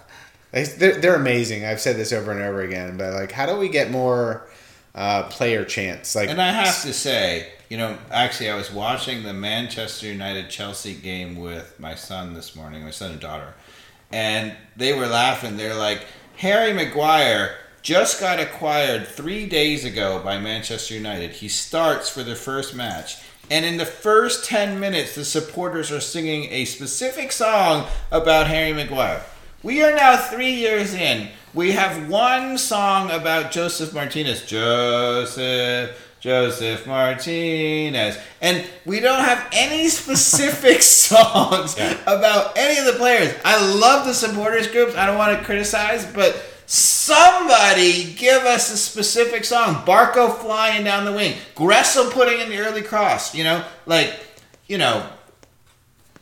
They're, they're amazing. I've said this over and over again, but like, how do we get more uh, player chants? Like, And I have to say, you know, actually, I was watching the Manchester United Chelsea game with my son this morning, my son and daughter, and they were laughing. They're like, Harry Maguire just got acquired three days ago by Manchester United. He starts for their first match. And in the first 10 minutes, the supporters are singing a specific song about Harry Maguire. We are now three years in. We have one song about Josef Martinez. Josef, Josef Martinez. And we don't have any specific songs about any of the players. I love the supporters groups. I don't want to criticize, but somebody give us a specific song. Barco flying down the wing. Gressel putting in the early cross. You know, like, you know,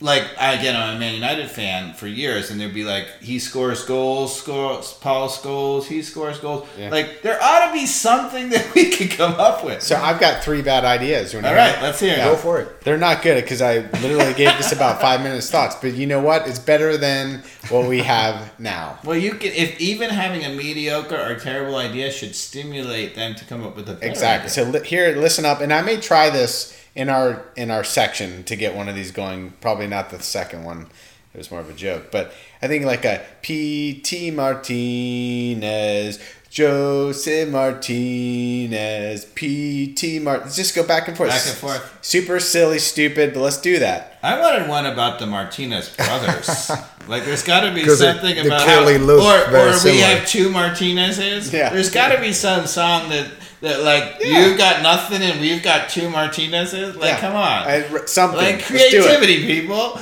like again, I'm a Man United fan for years, and they'd be like, he scores goals, scores Paul scores, he scores goals. Yeah. Like there ought to be something that we could come up with. so I've got three bad ideas. You wanna All hear right, let's hear it. Go for it. They're not good because I literally gave this about five minutes thoughts. But you know what? It's better than what we have now. Well, you can if even having a mediocre or terrible idea should stimulate them to come up with a better Exactly. idea. So li- here, listen up, and I may try this in our in our section to get one of these going. Probably not the second one. It was more of a joke, but I think like a Pity Martinez, Jose Martinez, Pity Martinez. Just go back and forth. Back and forth. Super silly, stupid, but let's do that. I wanted one about the Martinez brothers. like, there's got to be something they about clearly how, or, or we have two Martinezes. Yeah. There's got to be some song that that like Yeah. you've got nothing and we've got two Martinezes. Like, Yeah. come on, I, something. like Let's do it. creativity, people.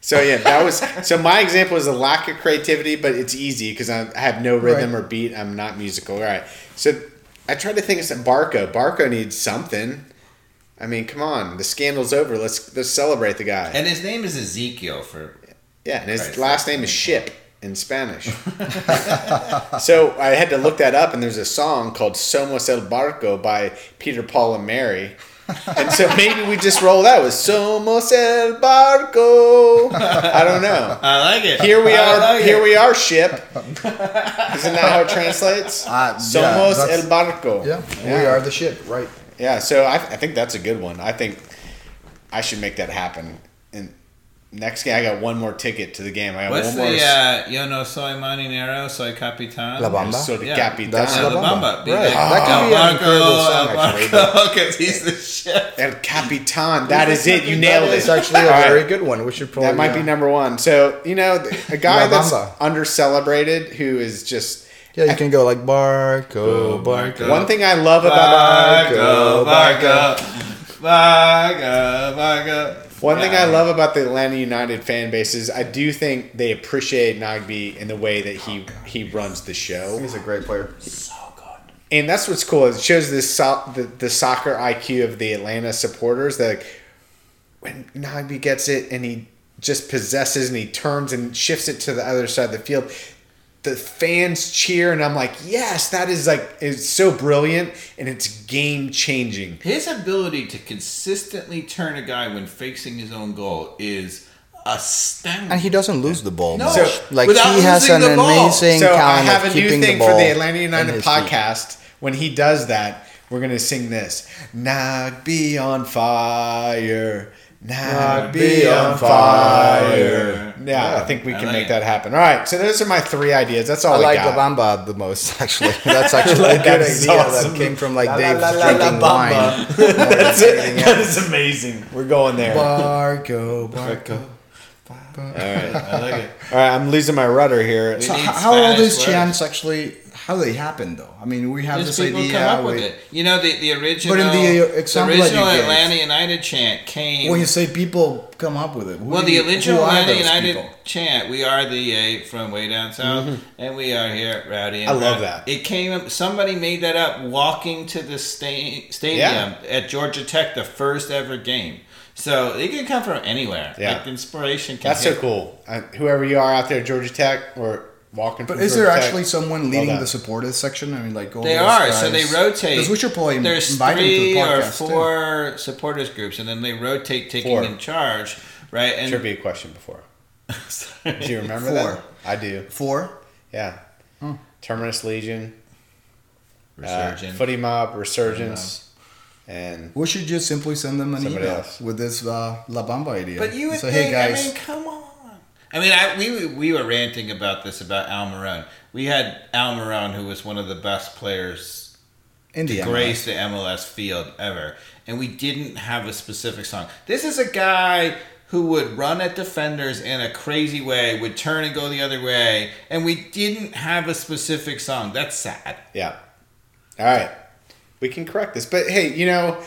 So yeah, that was so. My example is a lack of creativity, but it's easy because I have no rhythm Right. or beat. I'm not musical. All right. So I tried to think of some Barco. Barco needs something. I mean, come on, the scandal's over. Let's let's celebrate the guy. And his name is Ezequiel for yeah, and his Right, last name is Ship. In Spanish. so I had to look that up, and there's a song called "Somos el Barco" by Peter, Paul, and Mary. and so maybe we just roll that with "Somos el Barco." I don't know. I like it. Here we I are. like here it. we are. Ship. Isn't that how it translates? Uh, Somos that's- el Barco. Yeah, we are the ship, right? Yeah, so I, I think that's a good one. I think I should make that happen. And next game, I got one more ticket to the game. I got What's one more. the uh, Yo no soy marinero, soy capitan? La Bamba? So the Yeah. Capitan. That's Yeah, La La Bamba. Bamba. Right. Yeah. That could be an incredible song, El actually, Barco, because he's the ship. El Capitan. That is it. You nailed It's it. actually a very good one. We should probably. That might uh, be number one. So you know, a guy that's under celebrated who is just. Yeah, you can go like Barco, Barco. Barco. One thing I love about Barco, Barco, Barco, Barco. One thing I love about the Atlanta United fan base is I do think they appreciate Nagbe in the way that he oh, he runs the show. He's a great player. So good. And that's what's cool. It shows this so, the, the soccer IQ of the Atlanta supporters. That like, when Nagbe gets it and he just possesses and he turns and shifts it to the other side of the field, the fans cheer and I'm like, yes, that is like it's so brilliant and it's game changing. His ability to consistently turn a guy when facing his own goal is astounding. And he doesn't lose the ball. No. much. So, like without he has losing an the ball. amazing So I talent have of a new thing the for the Atlanta United his feet. podcast. When he does that, we're gonna sing this: "Nagbe on fire, Nagbe on fire." Yeah, I think we can like make it. that happen. All right, so those are my three ideas. That's all I we like got. La Bamba the most, actually. That's actually a good That idea awesome. that came from like La, Dave la, la, la, drinking la wine. Bamba. more That's it. anything That else. is amazing. We're going there. Barco, Barco. All right, I like it. all right. I'm losing my rudder here. So how, old is Spanish these words. do they happen though? I mean, we have Just this people idea. come up with it. You know, the, the original, But in the example you original Atlanta United chant came. When you say people come up with it, well, the original are Atlanta United people? chant, "We are the eight from way down south, and we are here at Rowdy." And I love Rowdy." that. It came. up Somebody made that up walking to the sta- stadium at Georgia Tech, the first ever game. So it can come from anywhere. Yeah. like inspiration. Can That's so cool. Uh, whoever you are out there, Georgia Tech, or walking. But is there Tech, actually someone leading the supporters section? I mean, like all They are, guys. so they rotate. Because we should probably There's invite them to three the or podcast. too. four supporters groups, and then they rotate taking Four. in charge, right? And Should be a question before. Do you remember Four. that? I do. Four. Yeah. Terminus Legion, uh, Footy Mob, Resurgence, and We should just simply send them an Somebody email else. with this uh, La Bamba idea. But you would say, think, hey guys, I mean, come on. I mean, I, we we were ranting about this about Almiron. We had Almiron, who was one of the best players in the to MLS. grace the MLS field ever, and we didn't have a specific song. This is a guy who would run at defenders in a crazy way, would turn and go the other way, and we didn't have a specific song. That's sad. yeah. All right, we can correct this. But hey, you know,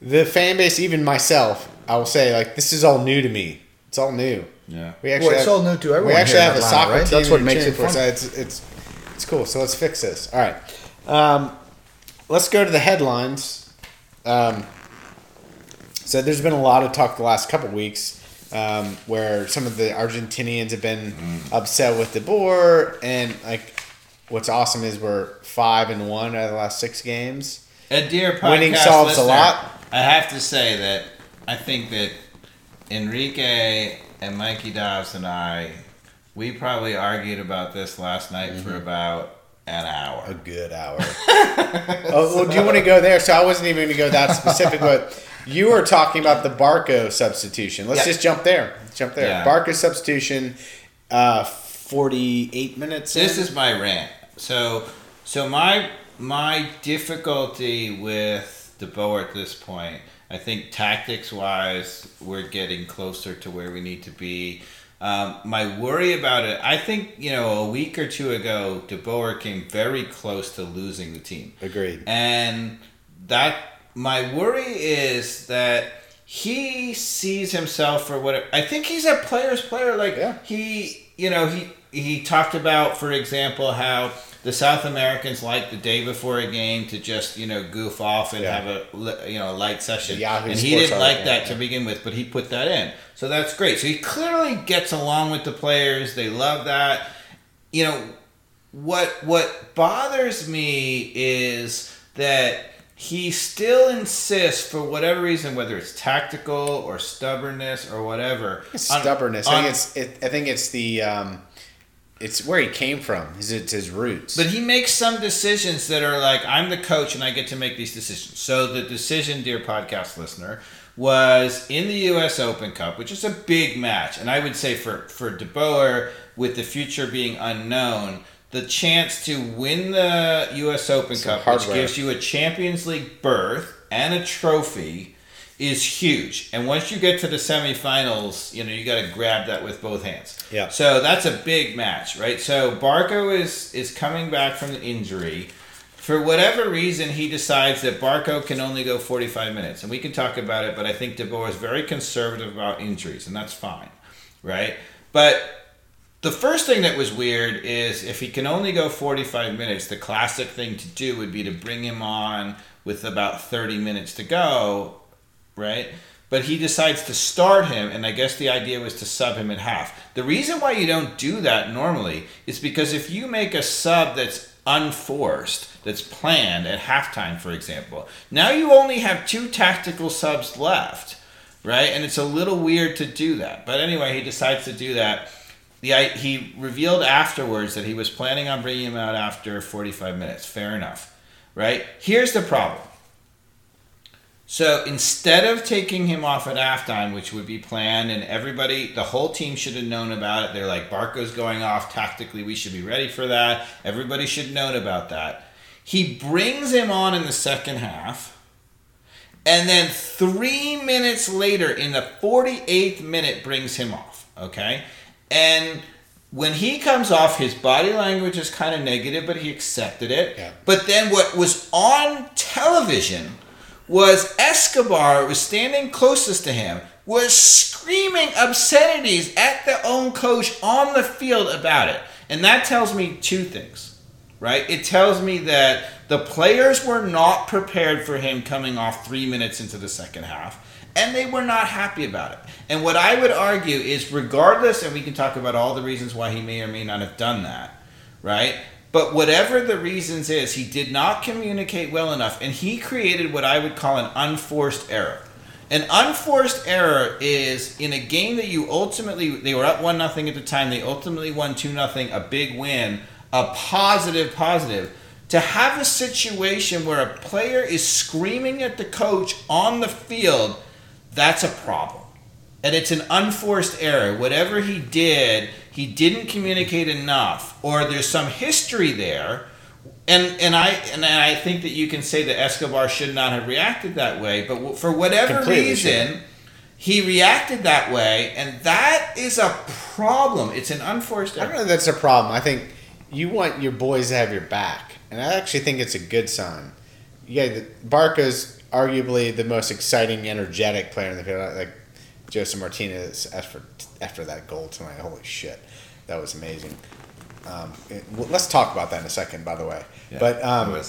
the fan base, even myself, I will say, like this is all new to me. It's all new. Yeah. We actually Well, it's have, all new to everyone We actually here in have a soccer right? team. That's what makes cheering it for us. fun. It's it's it's cool. So let's fix this. All right. Um, let's go to the headlines. Um, so there's been a lot of talk the last couple weeks um, where some of the Argentinians have been upset with De Boer, and like what's awesome is we're five and one out of the last six games. A dear podcast Winning solves a lot. I have to say that I think that Enrique and Mikey Dobbs and I, we probably argued about this last night for about an hour. A good hour. oh, well, do you want to go there? So I wasn't even going to go that specific, but you were talking about the Barco substitution. Let's Yeah. just jump there. Let's jump there. Yeah. Barco substitution, uh, forty-eight minutes. This in. is my rant. So, so my my difficulty with the DeBoer at this point, I think tactics wise, we're getting closer to where we need to be. Um, my worry about it, I think you know, a week or two ago, DeBoer came very close to losing the team. agreed. And that my worry is that he sees himself for what I think he's a player's player. Like Yeah. he, you know, he he talked about, for example, how the South Americans like the day before a game to just you know goof off and Yeah. have a you know light session. Yahoo and he Sports didn't like that yeah. to begin with, but he put that in. So that's great. So he clearly gets along with the players. They love that. you know, what what bothers me is that he still insists for whatever reason, whether it's tactical or stubbornness or whatever. It's on- stubbornness. on- I think it's. It, I think it's the. Um, it's where he came from. It's, it's his roots. But he makes some decisions that are like, I'm the coach and I get to make these decisions. So the decision, dear podcast listener, was in the U.S. Open Cup, which is a big match, and I would say for for De Boer, with the future being unknown, the chance to win the U.S. Open Some Cup, which gives you a Champions League berth and a trophy, is huge. And once you get to the semifinals, you know you got to grab that with both hands. Yeah. So that's a big match, right? So Barco is is coming back from the injury. For whatever reason, he decides that Barco can only go 45 minutes. And we can talk about it, but I think De Boer is very conservative about injuries, and that's fine, right? But the first thing that was weird is if he can only go 45 minutes, the classic thing to do would be to bring him on with about 30 minutes to go, right? But he decides to start him, and I guess the idea was to sub him at half. The reason why you don't do that normally is because if you make a sub that's unforced, that's planned at halftime, for example, now you only have two tactical subs left, right? And it's a little weird to do that. But anyway, he decides to do that. The, he revealed afterwards that he was planning on bringing him out after 45 minutes. Fair enough, right? Here's the problem. So instead of taking him off at halftime, which would be planned, and everybody, the whole team should have known about it. They're like, Barco's going off tactically. We should be ready for that. Everybody should have known about that. He brings him on in the second half. And then three minutes later, in the 48th minute, brings him off. Okay? And when he comes off, his body language is kind of negative, but he accepted it. Yeah. But then what was on television was Escobar was standing closest to him, was screaming obscenities at their own coach on the field about it. And that tells me two things, right? It tells me that the players were not prepared for him coming off three minutes into the second half, and they were not happy about it. And what I would argue is, regardless, and we can talk about all the reasons why he may or may not have done that, right? But whatever the reasons is, he did not communicate well enough, and he created what I would call an unforced error. An unforced error is in a game that you ultimately they were up one nothing at the time. They ultimately won two nothing, a big win, a positive positive. To have a situation where a player is screaming at the coach on the field, that's a problem and it's an unforced error. Whatever he did, he didn't communicate enough, or there's some history there. And and I and I think that you can say that Escobar should not have reacted that way, but for whatever Completely reason, he reacted that way, and that is a problem. It's an unforced I don't know that's a problem. I think you want your boys to have your back, and I actually think it's a good sign. Yeah, the, Barco's arguably the most exciting, energetic player in the field. Like Josef Martinez after after that goal tonight. Holy shit, that was amazing. Um, it- well, let's talk about that in a second. By the way, but um,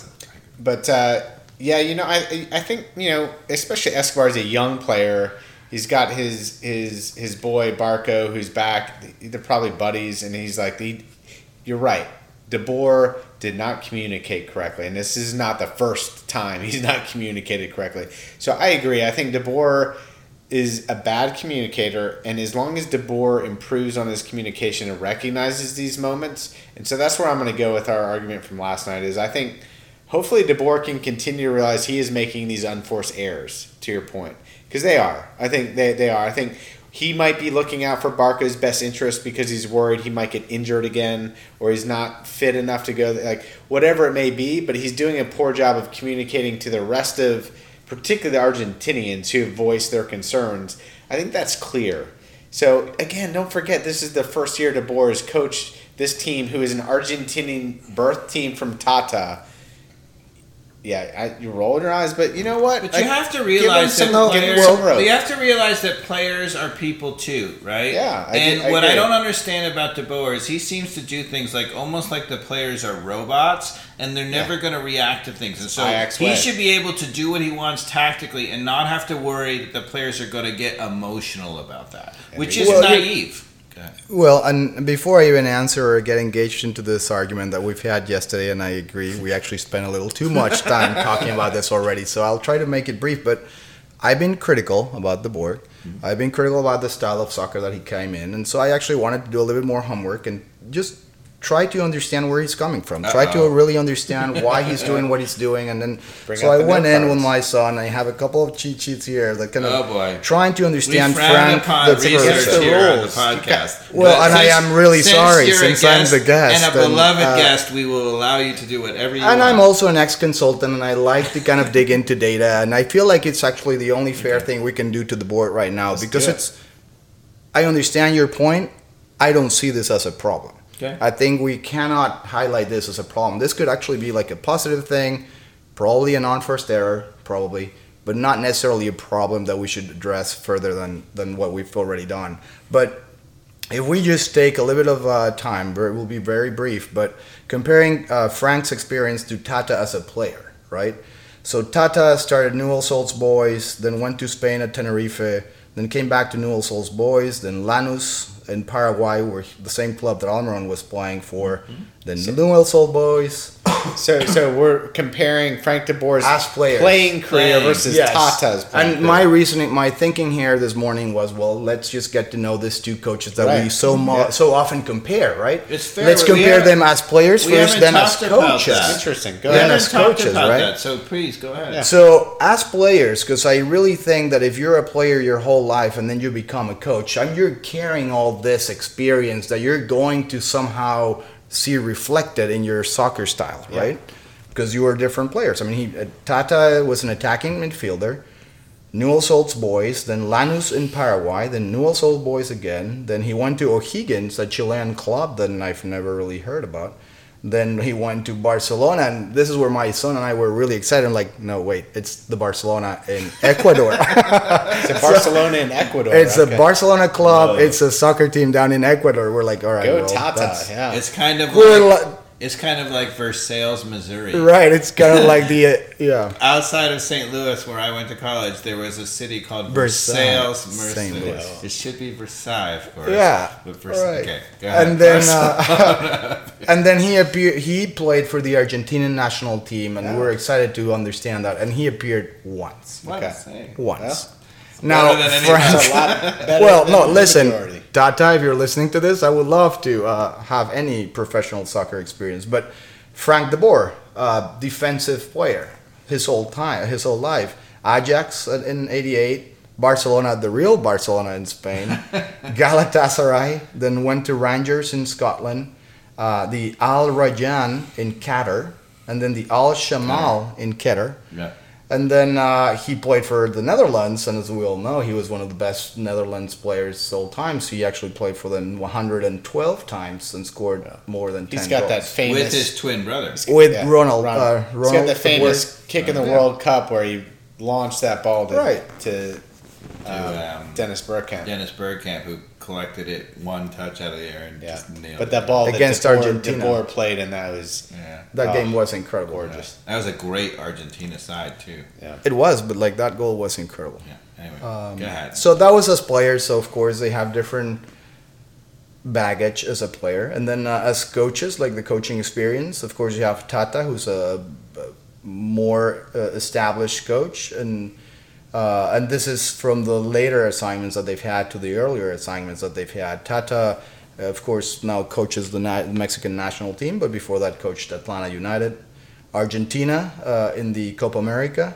but uh, yeah, you know, I I think you know, especially Escobar is a young player. He's got his his his boy Barco, who's back. They're probably buddies, and he's like, he, "You're right." De Boer did not communicate correctly, and this is not the first time he's not communicated correctly. So I agree. I think De Boer is a bad communicator, and as long as De Boer improves on his communication and recognizes these moments, and so that's where I'm going to go with our argument from last night. Is I think hopefully De Boer can continue to realize he is making these unforced errors. To your point, because they are. I think they, they are. I think he might be looking out for Barco's best interest because he's worried he might get injured again or he's not fit enough to go. Like whatever it may be, but he's doing a poor job of communicating to the rest of, particularly the Argentinians who have voiced their concerns. I think that's clear. So again, don't forget this is the first year De Boer has coached this team, who is an Argentinian birth team from Tata. Yeah, I, you roll your eyes, but you know what? But you have to realize that players. You have to realize that players are people too, right? Yeah, I and get- what I don't understand about De Boer is he seems to do things like almost like the players are robots and they're never Yeah. going to react to things. And so he should be able to do what he wants tactically and not have to worry that the players are going to get emotional about that, which is Well, you're- naive. Ahead. Well, and before I even answer or get engaged into this argument that we've had yesterday, and I agree, we actually spent a little too much time talking about this already. So I'll try to make it brief. But I've been critical about De Boer. Mm-hmm. I've been critical about the style of soccer that he came in, and so I actually wanted to do a little bit more homework and just try to understand where he's coming from. Try to really understand why he's doing what he's doing, and then Bring so I went in with my son. I have a couple of cheat sheets here that kind of Oh, trying to understand Frank the research here on the podcast. Well, But and I am really sorry, since I'm the guest, and a beloved uh, guest, we will allow you to do whatever you And want. I'm also an ex-consultant, and I like to kind of dig into data, and I feel like it's actually the only fair thing we can do to De Boer right now because it. it's. I understand your point. I don't see this as a problem. Okay. I think we cannot highlight this as a problem. This could actually be like a positive thing, probably a non-first error, probably, but not necessarily a problem that we should address further than than what we've already done. But if we just take a little bit of uh, time, it will be very brief, but comparing uh, Frank's experience to Tata as a player, right? So Tata started Newell's Old Boys, then went to Spain at Tenerife, then came back to Newell's Old Boys, then Lanús in Paraguay, where the same club that Almiron was playing for, mm-hmm. Then Newell's Old Boys. So, so we're comparing Frank De Boer's As players. playing career Playing. versus Yes. Tata's. playing And my reasoning, my thinking here this morning was, well, let's just get to know these two coaches that we so mo- Yeah. so often compare, right? It's fair, Let's compare them as players first, then as talked about coaches. that. interesting. Go We Yeah, ahead. haven't as coaches, right? that, so please go ahead. Yeah. So, as players, because I really think that if you're a player your whole life and then you become a coach, and you're carrying all this experience that you're going to somehow see reflected in your soccer style, Yeah. right? Because you were different players. I mean, he, uh, Tata was an attacking midfielder. Newell's Old Boys, then Lanús in Paraguay, then Newell's Old Boys again. Then he went to O'Higgins, a Chilean club that I've never really heard about. Then he went to Barcelona, and this is where my son and I were really excited. I'm like, no, wait, it's the Barcelona in Ecuador. It's in Barcelona and Ecuador. it's okay. a Barcelona club. Whoa. It's a soccer team down in Ecuador. We're like, all right, Go well, Tata. Yeah. It's kind of We're like, li- it's kind of like Versailles, Missouri. right. It's kind of like the uh, yeah. Outside of St. Louis, where I went to college, there was a city called Versailles, St. Missouri. Louis. It should be Versailles, of course. Yeah, But Vers- right. Okay, go ahead. and then uh, and then he appeared. He played for the Argentinian national team, and Yeah. we're excited to understand that. And he appeared once, What Okay. Once. Better now, than any Frank- It's a lot better well, than no, listen, majority. Tata, if you're listening to this, I would love to uh, have any professional soccer experience. But Frank de Boer, uh, defensive player, his whole time, his whole life. Ajax in '88, Barcelona, the real Barcelona in Spain, Galatasaray, then went to Rangers in Scotland, uh, the Al Rayyan in Qatar, and then the Al Shamal in Qatar. Yeah. And then uh, he played for the Netherlands, and as we all know, he was one of the best Netherlands players of all time. So he actually played for them 112 times and scored more than 10 He's got that goals. famous With his twin brother. with yeah, Ronald. Ronald. Uh, He's Ronald got the de famous kick in the Yeah. World Cup where he launched that ball to Right. to um, um, Dennis Bergkamp. Dennis Bergkamp, who collected it one touch out of the air and Yeah, just nailed but it. that ball Against that De Boer, Argentina. De Boer played, and that was Yeah. That Oh, game was incredible. gorgeous. That was a great Argentina side, too. Yeah. It was, but like that goal was incredible. Yeah. Anyway, Um, go ahead. So that was as players. So of course they have different baggage as a player, and then uh, as coaches, like the coaching experience. Of course, you have Tata, who's a, a more uh, established coach, and uh, and this is from the later assignments that they've had to the earlier assignments that they've had. Tata, of course, now coaches the na- Mexican national team, but before that coached Atlanta United, Argentina uh, in the Copa America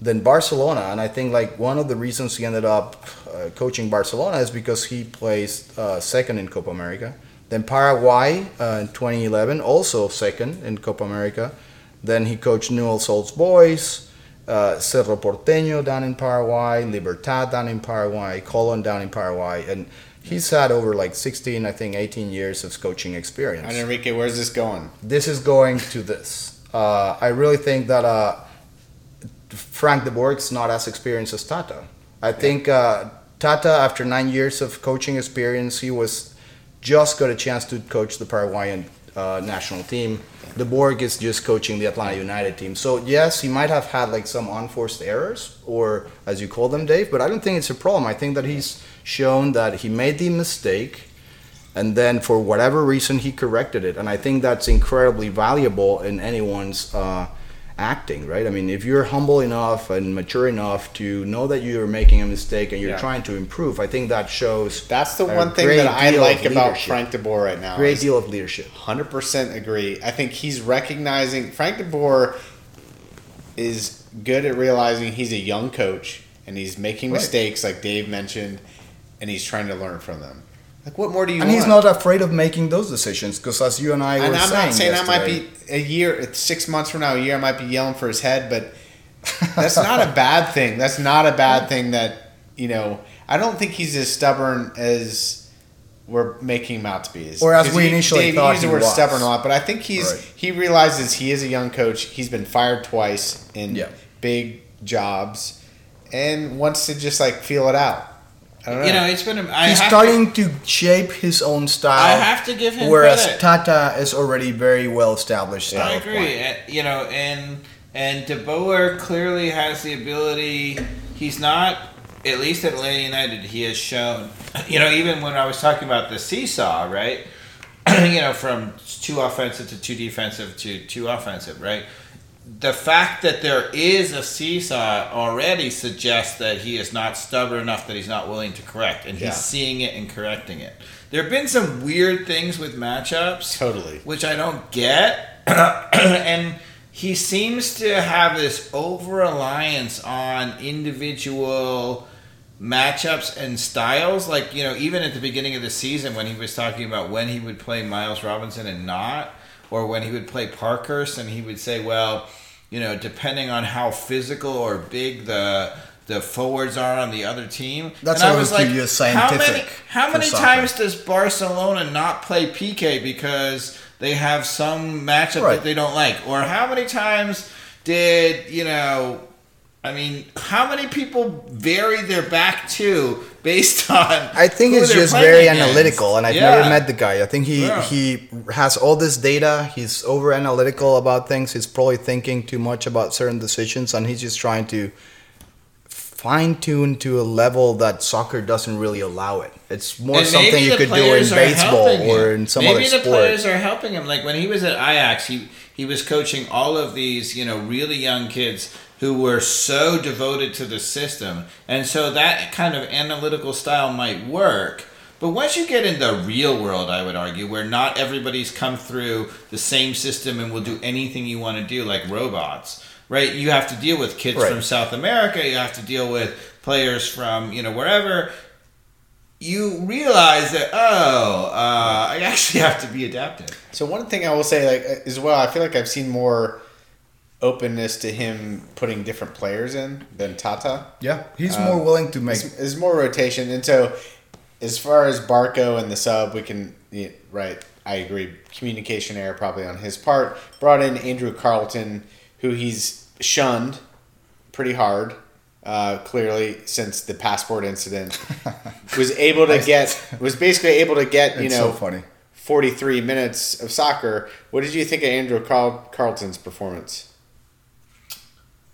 then Barcelona, and I think like one of the reasons he ended up uh, coaching Barcelona is because he placed uh, second in Copa America. Then Paraguay uh, in 2011, also second in Copa America. Then he coached Newell's Old Boys, uh, Cerro Porteño down in Paraguay, Libertad down in Paraguay, Colon down in Paraguay, and he's had over like 16, I think 18 years of coaching experience And Enrique, where's this going? this is going to this. Uh, I really think that uh, Frank de Boer's not as experienced as Tata. I think uh, Tata, after nine years of coaching experience, he was just got a chance to coach the Paraguayan uh, national team. De Boer is just coaching the Atlanta United team. So yes, he might have had like some unforced errors, or as you call them, Dave. But I don't think it's a problem. I think that he's shown that he made the mistake. and then for whatever reason he corrected it, and I think that's incredibly valuable in anyone's uh, acting, right? I mean, if you're humble enough and mature enough to know that you're making a mistake and you're Yeah. trying to improve, I think that shows That's the one thing that I like about leadership. Frank De Boer right now. Great deal of leadership. 100% agree. I think he's recognizing Frank De Boer is good at realizing he's a young coach and he's making Right. mistakes like Dave mentioned and he's trying to learn from them. Like what more do you And want? he's not afraid of making those decisions because, as you and I and were I'm saying, not saying I might be a year, six months from now, a year, I might be yelling for his head, but that's not a bad thing. That's not a bad thing that, you know, I don't think he's as stubborn as we're making him out to be. Or as we he- initially Dave, thought use the he word was. stubborn a lot, but I think he's Right. he realizes he is a young coach. He's been fired twice in Yeah. big jobs and wants to just like feel it out. Know. You know, it's been. a- I He's starting to, shape his own style. I have to give him Whereas credit. Tata is already very well established. Style I agree. Uh, You know, and and De Boer clearly has the ability. He's not. At least at Atlanta United, he has shown. You know, even when I was talking about the seesaw, right? you know, from two offensive to two defensive to two offensive, right? The fact that there is a seesaw already suggests that he is not stubborn enough that he's not willing to correct, and he's Yeah. seeing it and correcting it. There have been some weird things with matchups, Totally. which I don't get, and he seems to have this over reliance on individual matchups and styles. Like, you know, even at the beginning of the season when he was talking about when he would play Miles Robinson and not, or when he would play Parkhurst, and he would say, well, you know, depending on how physical or big the the forwards are on the other team. That's and I always was like, how many scientific how many times does Barcelona not play Piqué because they have some matchup Right. that they don't like? Or how many times did, you know, I mean, how many people vary their back to based on I think it's just very against? analytical, and I've Yeah. never met the guy. I think he Yeah. he has all this data. He's over analytical about things. He's probably thinking too much about certain decisions, and he's just trying to fine tune to a level that soccer doesn't really allow it. It's more And something you could do in baseball or in some maybe other sport. Maybe the players are helping him. Like when he was at Ajax, he he was coaching all of these, you know, really young kids who were so devoted to the system, and so that kind of analytical style might work. But once you get in the real world, I would argue, where not everybody's come through the same system and will do anything you want to do like robots, right? You have to deal with kids Right. from South America, you have to deal with players from, you know, wherever you realize that oh, uh, I actually have to be adaptive. So one thing I will say, like as well, I feel like I've seen more openness to him putting different players in than Tata. yeah, he's Um, more willing to make. There's, there's more rotation, and so as far as Barco and the sub, we can yeah, right. I agree. Communication error probably on his part. Brought in Andrew Carleton, who he's shunned pretty hard. Uh, clearly, since the passport incident, was able to get was basically able to get you know so funny. 43 minutes of soccer. What did you think of Andrew Carl- Carleton's performance?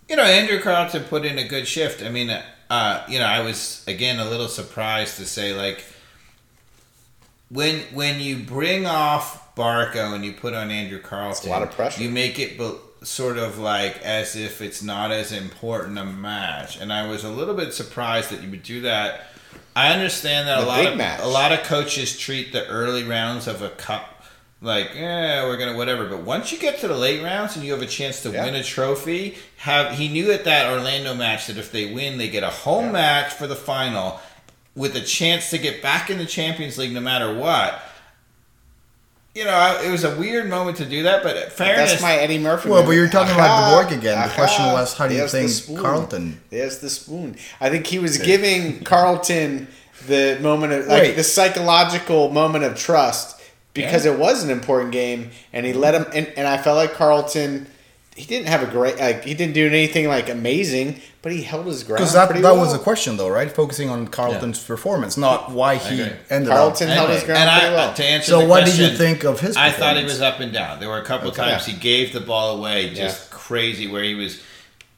You know, Andrew Carleton put in a good shift. I mean, uh, you know, I was again a little surprised to say like when when you bring off Barco and you put on Andrew Carleton, a lot of pressure. You make it be- sort of like as if it's not as important a match, and I was a little bit surprised that you would do that. I understand that The a lot of match. a lot of coaches treat the early rounds of a cup like, yeah, we're gonna whatever. But once you get to the late rounds and you have a chance to Yeah. win a trophy, have he knew at that Orlando match that if they win, they get a home Yeah. match for the final with a chance to get back in the Champions League no matter what. You know, I, it was a weird moment to do that, but in fairness, That's my Eddie Murphy. Well, but you're talking Aha, about the work again. The aha, question was, how do you there's the think spoon. Carleton? There's the spoon. I think he was giving Carleton the moment of like Wait. the psychological moment of trust because it was an important game, and he let him. And, and I felt like Carleton. He didn't have a great like he didn't do anything like amazing, but he held his ground. Because that, pretty that well. was the question, though, right? Focusing on Carleton's performance, not why he agree. ended Carleton up. held his ground and I, pretty well. to answer So the what did you think of his I thought he was up and down. There were a couple Okay. times he gave the ball away just Yeah. crazy, where he was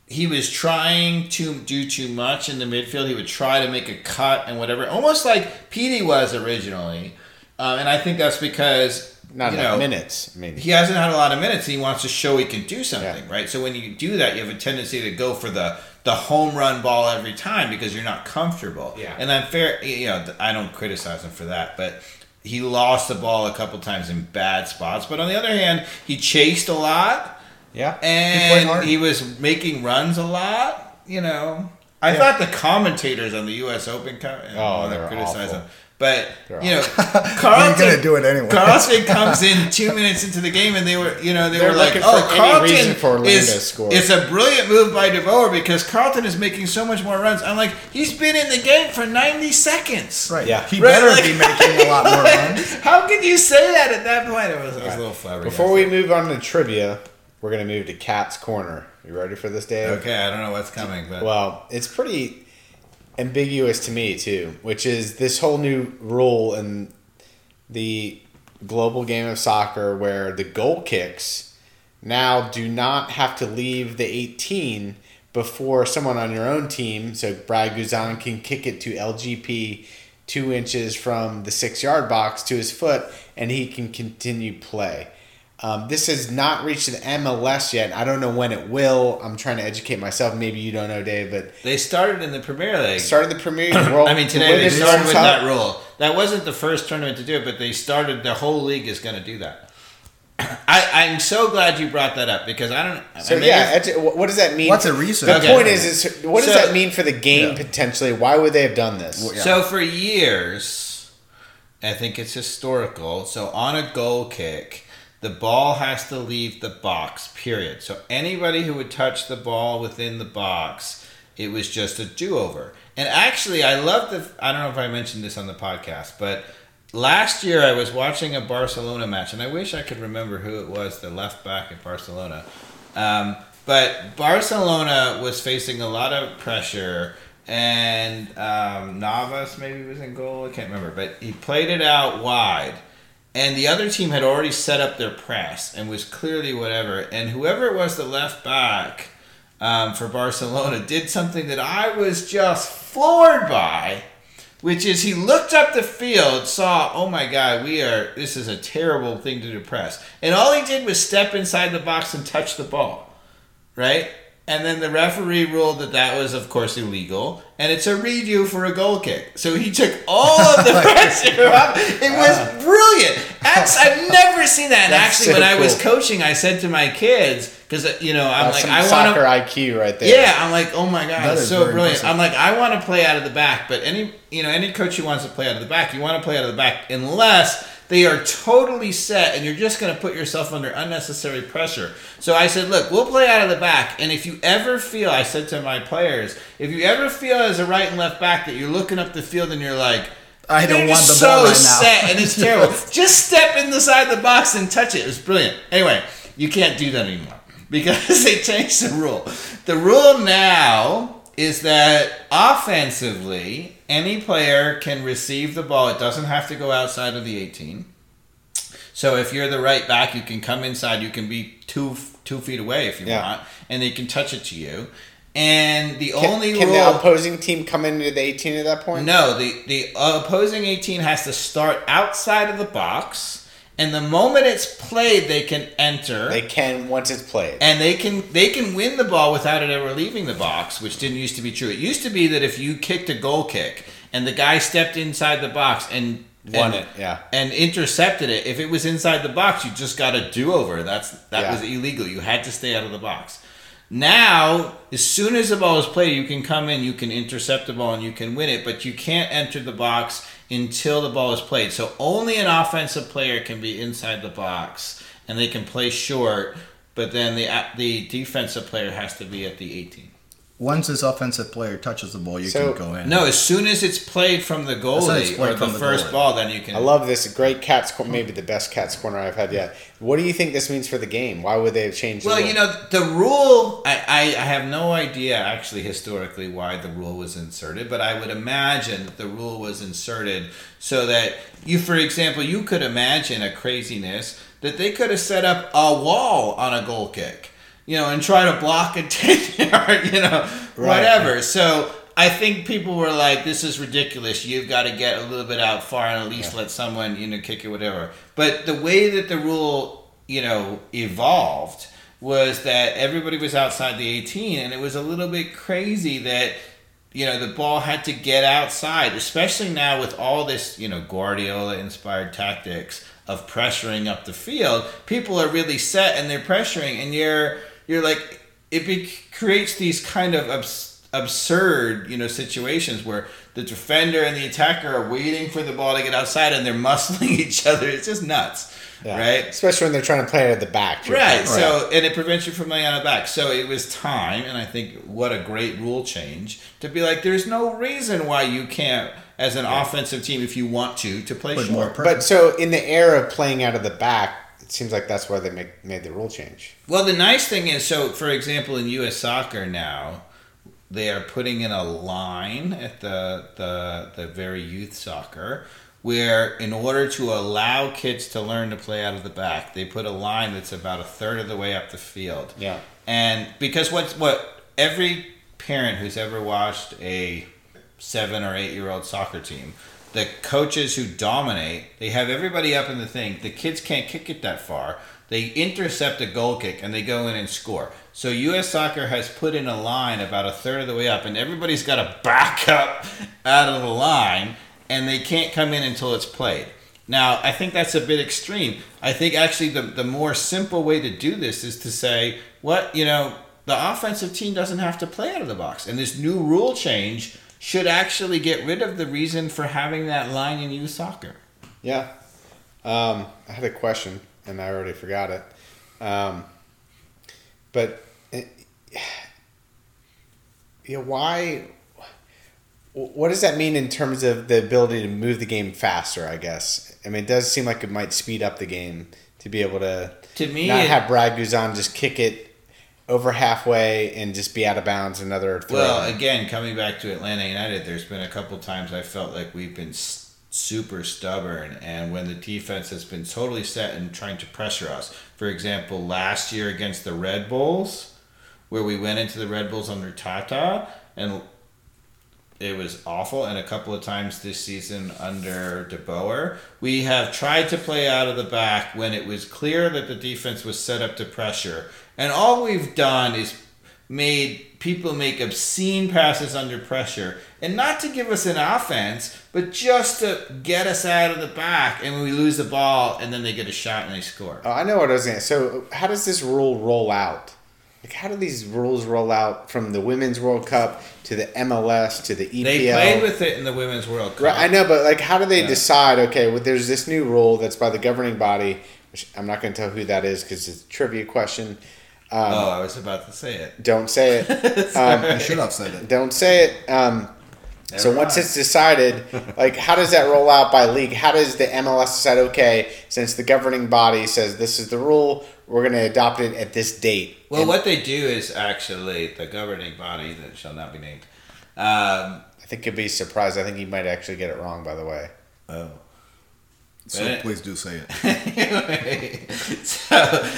he was trying to do too much in the midfield. He would try to make a cut and whatever, almost like Pity was originally. Uh, and I think that's because Not you enough know, minutes. I mean, he hasn't had a lot of minutes. And he wants to show he can do something, right? So when you do that, you have a tendency to go for the the home run ball every time because you're not comfortable. Yeah. And I'm fair. You know, I don't criticize him for that, but he lost the ball a couple times in bad spots. But on the other hand, he chased a lot yeah. and hard. he, was making runs a lot. You know, I Yeah. thought the commentators on the U.S. Open, co- Oh, they're criticize awful. them, but They're you know, You're Carleton gonna do it anyway. Carleton comes in two minutes into the game, and they were, you know, they They're were like, looking "Oh, for Carleton for Orlando is to score." it's a brilliant move by De Boer because Carleton is making so much more runs." I'm like, he's been in the game for 90 seconds. Right. Yeah. He Right, better like- be making a lot more runs. How could you say that at that point? It was, it was a little flabbergasted. Before we move on to trivia, we're going to move to Cat's Corner. You ready for this, Dave? okay, I don't know what's coming, but Well, it's pretty ambiguous to me too, which is this whole new rule in the global game of soccer where the goal kicks now do not have to leave the 18 before someone on your own team, so Brad Guzan can kick it to LGP two inches from the six yard box to his foot and he can continue play. Um, this has not reached the MLS yet. I don't know when it will. I'm trying to educate myself. Maybe you don't know, Dave, but they started in the Premier League. started the Premier World. I mean, today they started with that rule. That wasn't the first tournament to do it, but they started. The whole league is going to do that. I, I'm so glad you brought that up because I don't. So I mean, yeah, edu- what what does that mean? What's a reason? The Okay. point is, is what does So- that mean for the game Yeah. potentially? Why would they have done this? Well, yeah. So for years, I think it's historical. So on a goal kick, the ball has to leave the box. Period. So anybody who would touch the ball within the box, it was just a do-over. And actually, I love the. I don't know if I mentioned this on the podcast, but last year I was watching a Barcelona match, and I wish I could remember who it was, the left back at Barcelona. Um, but Barcelona was facing a lot of pressure, and um, Navas maybe was in goal. I can't remember, but he played it out wide, and the other team had already set up their press and was clearly whatever. And whoever it was, the left back um, for Barcelona, did something that I was just floored by which is he looked up the field, saw, oh my God, we are, this is a terrible thing to depress. And all he did was step inside the box and touch the ball, right? And then the referee ruled that that was, of course, illegal, and it's a redo for a goal kick. So he took all of the pressure off. It was ah. brilliant. Ax- I've never seen that. And That's actually, so when I was cool. coaching, I said to my kids, because uh, you know, I'm That's like, I want soccer. IQ right there. Yeah, I'm like, oh my god, it's so brilliant. impressive. I'm like, I want to play out of the back, but any you know any coach who wants to play out of the back, you want to play out of the back unless they are totally set and you're just going to put yourself under unnecessary pressure. So I said, look, we'll play out of the back, and if you ever feel, I said to my players, if you ever feel as a right and left back that you're looking up the field and you're like. I don't want the just ball right now." set and it's terrible. just step inside the box and touch it. It was brilliant. Anyway, you can't do that anymore because they changed the rule. The rule now is that offensively, any player can receive the ball. It doesn't have to go outside of the 18. So if you're the right back, you can come inside. You can be two two feet away if you Yeah. want, and they can touch it to you. And the Can, only can rule the opposing team come into the 18 at that point? no, the the opposing 18 has to start outside of the box, and the moment it's played, they can enter. They can once it's played. and they can they can win the ball without it ever leaving the box, which didn't used to be true. It used to be that if you kicked a goal kick and the guy stepped inside the box and Won and- it, yeah. and intercepted it, if it was inside the box, you just got a do over. That's that Yeah. was illegal. You had to stay out of the box. Now, as soon as the ball is played, you can come in, you can intercept the ball, and you can win it, but you can't enter the box until the ball is played. So only an offensive player can be inside the box, and they can play short. But then the the defensive player has to be at the 18. Once this offensive player touches the ball, you So- can go in. No, as soon as it's played from the As soon as it's goalie played or the the first goalie. ball, then you can. I love this great cat's corner, maybe the best cat's corner I've had yet. What do you think this means for the game? Why would they have changed? the Well, rule? you know, the rule, I, I, I have no idea actually historically why the rule was inserted, but I would imagine that the rule was inserted so that you, for example, you could imagine a craziness that they could have set up a wall on a goal kick, you know, and try to block a 10 yard, you know, Right. whatever. So I think people were like, "This is ridiculous. You've got to get a little bit out far and at least Yeah. let someone, you know, kick it, whatever." But the way that the rule, you know, evolved was that everybody was outside the 18, and it was a little bit crazy that you know the ball had to get outside, especially now with all this, you know, Guardiola-inspired tactics of pressuring up the field. People are really set and they're pressuring, and you're you're like it be, creates these kind of abs- absurd, you know, situations where the defender and the attacker are waiting for the ball to get outside and they're muscling each other. It's just nuts, Yeah. right? Especially when they're trying to play it at the back. to your Right. Oh, so, and it prevents you from laying on the back. So it was time, and I think what a great rule change to be like, there's no reason why you can't, as an offensive team, if you want to, to play Put short. more pressure. But so in the era of playing out of the back, it seems like that's why they make, made the rule change. Well, the nice thing is, so for example, in U.S. soccer now, they are putting in a line at the the the very youth soccer where in order to allow kids to learn to play out of the back, they put a line that's about a third of the way up the field. Yeah. And because what's what every parent who's ever watched a seven or eight year old soccer team, the coaches who dominate, they have everybody up in the thing. The kids can't kick it that far. They intercept a goal kick and they go in and score. So U.S. Soccer has put in a line about a third of the way up, and everybody's got to back up out of the line, and they can't come in until it's played. Now, I think that's a bit extreme. I think actually the, the more simple way to do this is to say, what, you know, the offensive team doesn't have to play out of the box. And this new rule change should actually get rid of the reason for having that line in youth soccer. Yeah. Um, I had a question and I already forgot it. Um, but it, you know, why? What does that mean in terms of the ability to move the game faster? I guess. I mean, it does seem like it might speed up the game to be able to To me, not it- have Brad Guzan just kick it over halfway and just be out of bounds another throw. Well, again, coming back to Atlanta United, there's been a couple times I felt like we've been s- super stubborn, and when the defense has been totally set and trying to pressure us. For example, last year against the Red Bulls, where we went into the Red Bulls under Tata, and it was awful. And a couple of times this season under De Boer, we have tried to play out of the back when it was clear that the defense was set up to pressure. And all we've done is made people make obscene passes under pressure. And not to give us an offense, but just to get us out of the back. And we lose the ball, and then they get a shot and they score. Oh, I know what I was going to So, how does this rule roll out? Like, how do these rules roll out from the Women's World Cup to the MLS to the EPL? They played with it in the Women's World Cup. Right, I know, but like, how do they Yeah. decide? Okay, well, there's this new rule that's by the governing body, which I'm not going to tell who that is because it's a trivia question. Um, oh, I was about to say it. Don't say it. Um, I should have said it. don't say it. Um, so once it's decided, like, how does that roll out by league? How does the MLS decide? Okay, since the governing body says this is the rule, we're going to adopt it at this date. Well, And what they do is actually the governing body that shall not be named. Um, I think you'd be surprised. I think you might actually get it wrong. By the way, oh. So But- please do say it. so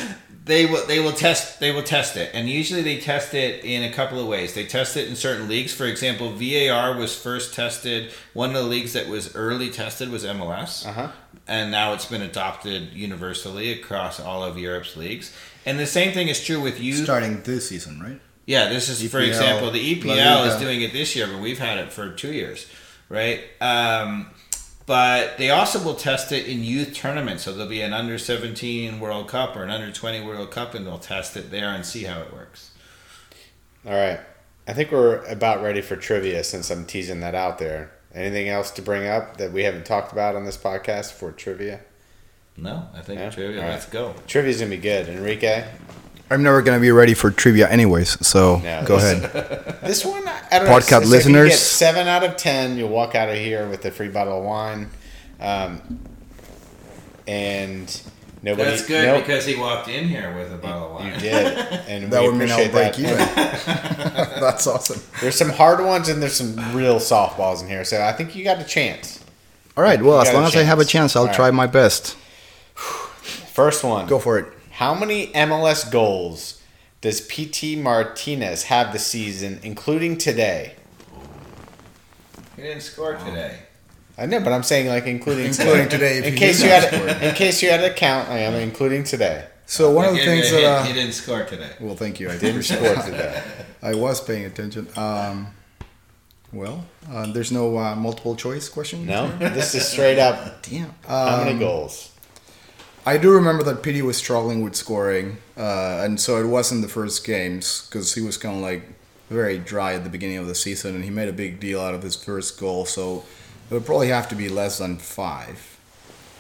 they will they will test they will test it, and usually they test it in a couple of ways. They test it in certain leagues. For example, VAR was first tested. One of the leagues that was early tested was MLS, uh huh. And now it's been adopted universally across all of Europe's leagues. And the same thing is true with youth. Starting this season, right? Yeah, this is for example, the La EPL is doing it this year, but we've had it for two years, right? Um, but they also will test it in youth tournaments, so there'll be an under seventeen World Cup or an under twenty World Cup, and they'll test it there and see how it works. All right. I think we're about ready for trivia since I'm teasing that out there. Anything else to bring up that we haven't talked about on this podcast for trivia? No, I think Yeah? trivia. All right. Let's go. Trivia's gonna be good. Enrique, I'm never gonna be ready for trivia, anyways. So No, go this- ahead. this one I don't know. Podcast so if you listeners. get seven out of ten. You'll walk out of here with a free bottle of wine, um, and nobody. That's good nope, because he walked in here with a bottle of you did, and That we would mean I'll break that. even. That's awesome. There's some hard ones and there's some real softballs in here, so I think you got a chance. All right. Well, as long as I have a chance. chance, I'll All try right. my best. First one. Go for it. How many MLS goals does Pity Martinez have this season, including today? He didn't score today. I know, but I'm saying like including Including today. today, if in he case you had score. in case you had to count, I am including today. So one I of the things a hint, that. he Uh, didn't score today. well, thank you. I Didn't score today. I was paying attention. Um, well, uh, there's no uh, multiple choice question. No, this is straight up. Damn. How many Um, goals? I do remember that Pity was struggling with scoring, uh, and so it wasn't the first games because he was kind of like very dry at the beginning of the season, and he made a big deal out of his first goal. So it would probably have to be less than five.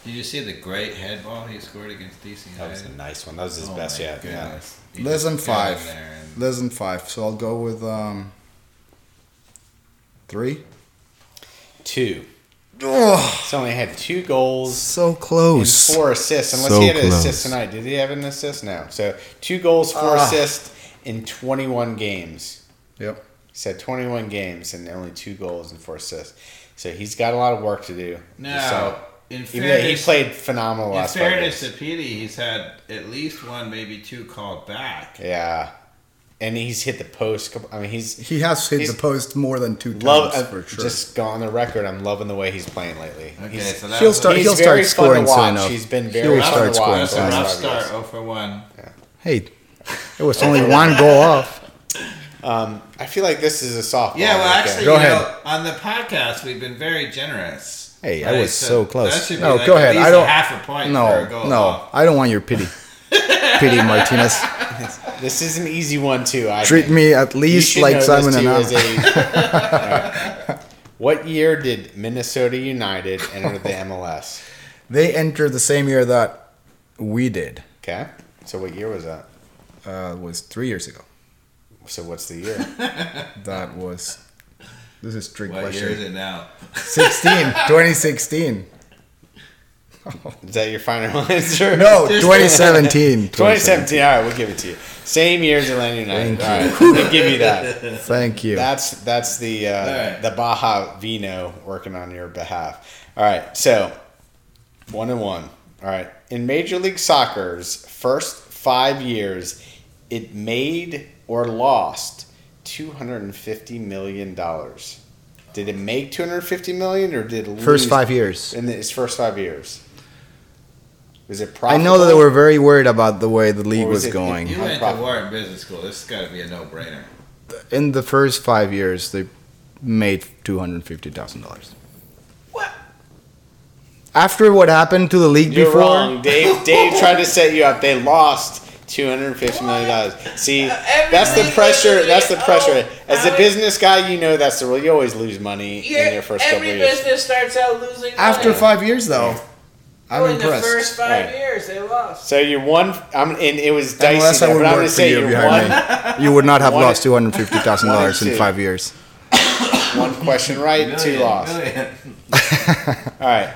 Did you see the great head ball he scored against DC That was a nice one. That was his Oh best yet. Yeah. Less than five. in and- Less than five. So I'll go with um, three. Two. Oh, So only had two goals so and close. four assists. Unless So he had an close. assist tonight. Did he have an assist? No. So two goals, four Ah. assists in 21 games. Yep. He said 21 games and only two goals and four assists. So he's got a lot of work to do. No, So in even though he played phenomenal in last five fairness to Pity, he's had at least one, maybe two called back. Yeah. And he's hit the post. I mean, he's He has hit the post more than two times love. uh, for sure. Just go on the record. I'm loving the way he's playing lately. Okay, He's, so that he'll was start. he's He'll very start fun scoring soon watch. enough. He's been a, very He'll fun start to scoring that's soon a the rough start, years. 0 for 1. Yeah. Hey, it was only one goal off. Um, I feel like this is a softball. Yeah, well, right actually, Go you ahead. know, on the podcast, we've been very generous. Hey, I was so close. That be No, like go at ahead. least I don't- a half a point for a No, goal no, off. I don't want your pity. pity Martinez. this is an easy one too. I Treat think. me at least like Simon and I. as a- Alright. What year did Minnesota United enter the MLS? They entered the same year that we did. Okay, so what year was that? Uh, it was three years ago. So what's the year? That was. This is trick What year is it now? 16, 2016. Is that your final answer? No, Just- 2017. 2017. All right, we'll give it to you. Same year as Atlanta United. Thank All right, we'll give you that. Thank you. That's that's the uh, right. the Baja Vino working on your behalf. All right, so one and one. All right, in Major League Soccer's first five years, it made or lost two hundred and fifty million dollars. Did it make two hundred fifty million, or did it lose First five years. in its first five years? Was it I know that they were very worried about the way the league was was it- going. You went to Unprofitable. Wharton Business School. This has got to be a no-brainer. In the first five years, they made $250,000. What? After what happened to the league You're before, wrong. Dave Dave tried to set you up. They lost two hundred fifty million dollars. See, uh, that's the pressure. That's the pressure. oh, As a business guy, you know that's the rule. You always lose money in your first couple every of years. business starts out losing after money. five years, though, I'm Oh, in impressed. the first five Right. years, they lost. So you're one. I'm, and it was dicey. Unless I there, would but I'm work gonna for say you behind one, me, you would not have one- lost two hundred fifty thousand dollars in five years. one question right, two Million, lost. All right.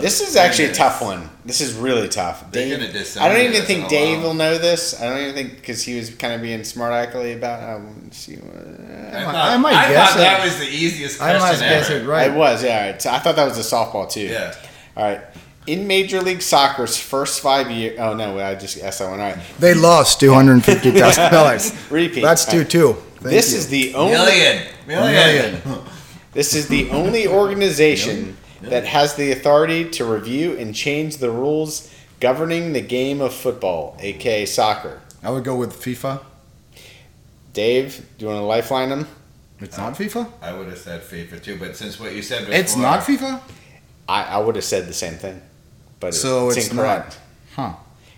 This is actually a tough one. This is really tough. They're Dave, I don't even think Dave while. will know this. I don't even think because he was kind of being smart alecky about. I wouldn't see. what- I, might- thought, I might I guess thought it. that was the easiest I question must guess ever. it right. It was, yeah. All right. So I thought that was a softball too. Yeah. All right. In Major League Soccer's first five years, oh no, I just asked that one. All right. They lost two hundred fifty thousand dollars. Repeat. That's two right. two. This is the only. Million. Million. This is the only organization that has the authority to review and change the rules governing the game of football, aka soccer. I would go with FIFA. Dave, do you want to lifeline him? It's not FIFA. I would have said FIFA too, but since what you said before, It's not FIFA. I, I would have said the same thing, but So it's, it's incorrect. Huh.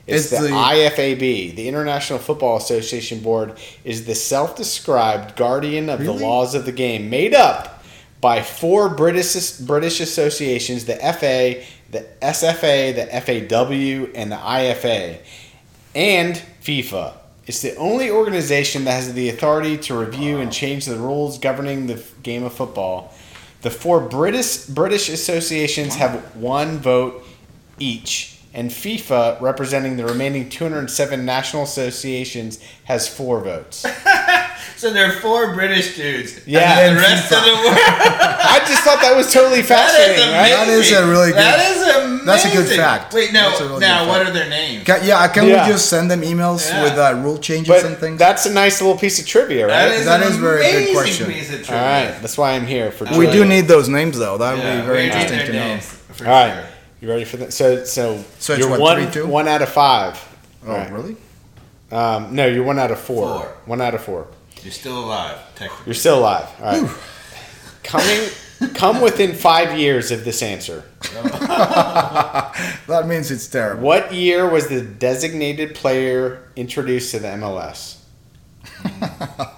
It's, It's the, the- IFAB, the International Football Association Board, is the self-described guardian of the Really? laws of the game, made up by four British British associations: the FA, the SFA, the FAW, and the IFA, and FIFA. It's the only organization that has the authority to review and change the rules governing the game of football. The four British British associations have one vote each, and FIFA, representing the remaining 207 national associations, has four votes. So there are four British dudes. Yeah. And the rest of the world. I just thought that was totally fascinating, amazing. right? That is a really good- That is amazing. That's a good fact. Wait, no. Really now, what fact. are their names? Can, yeah, can Yeah. we just send them emails Yeah. with uh, rule changes and things? that's a nice little piece of trivia, right? That is That an is very good question. Piece of trivia. right, that's why I'm here for. we do need those names though. That would Yeah, be very interesting to know. names, For All right, sure. You ready for that? So, so, So it's you're what, one, three, two? one out of five. Oh, right. really? Um, no, you're one out of four. Four. One out of four. You're still alive, technically. You're still alive. All right. Coming, come within five years of this answer. That means it's terrible. What year was the designated player introduced to the MLS?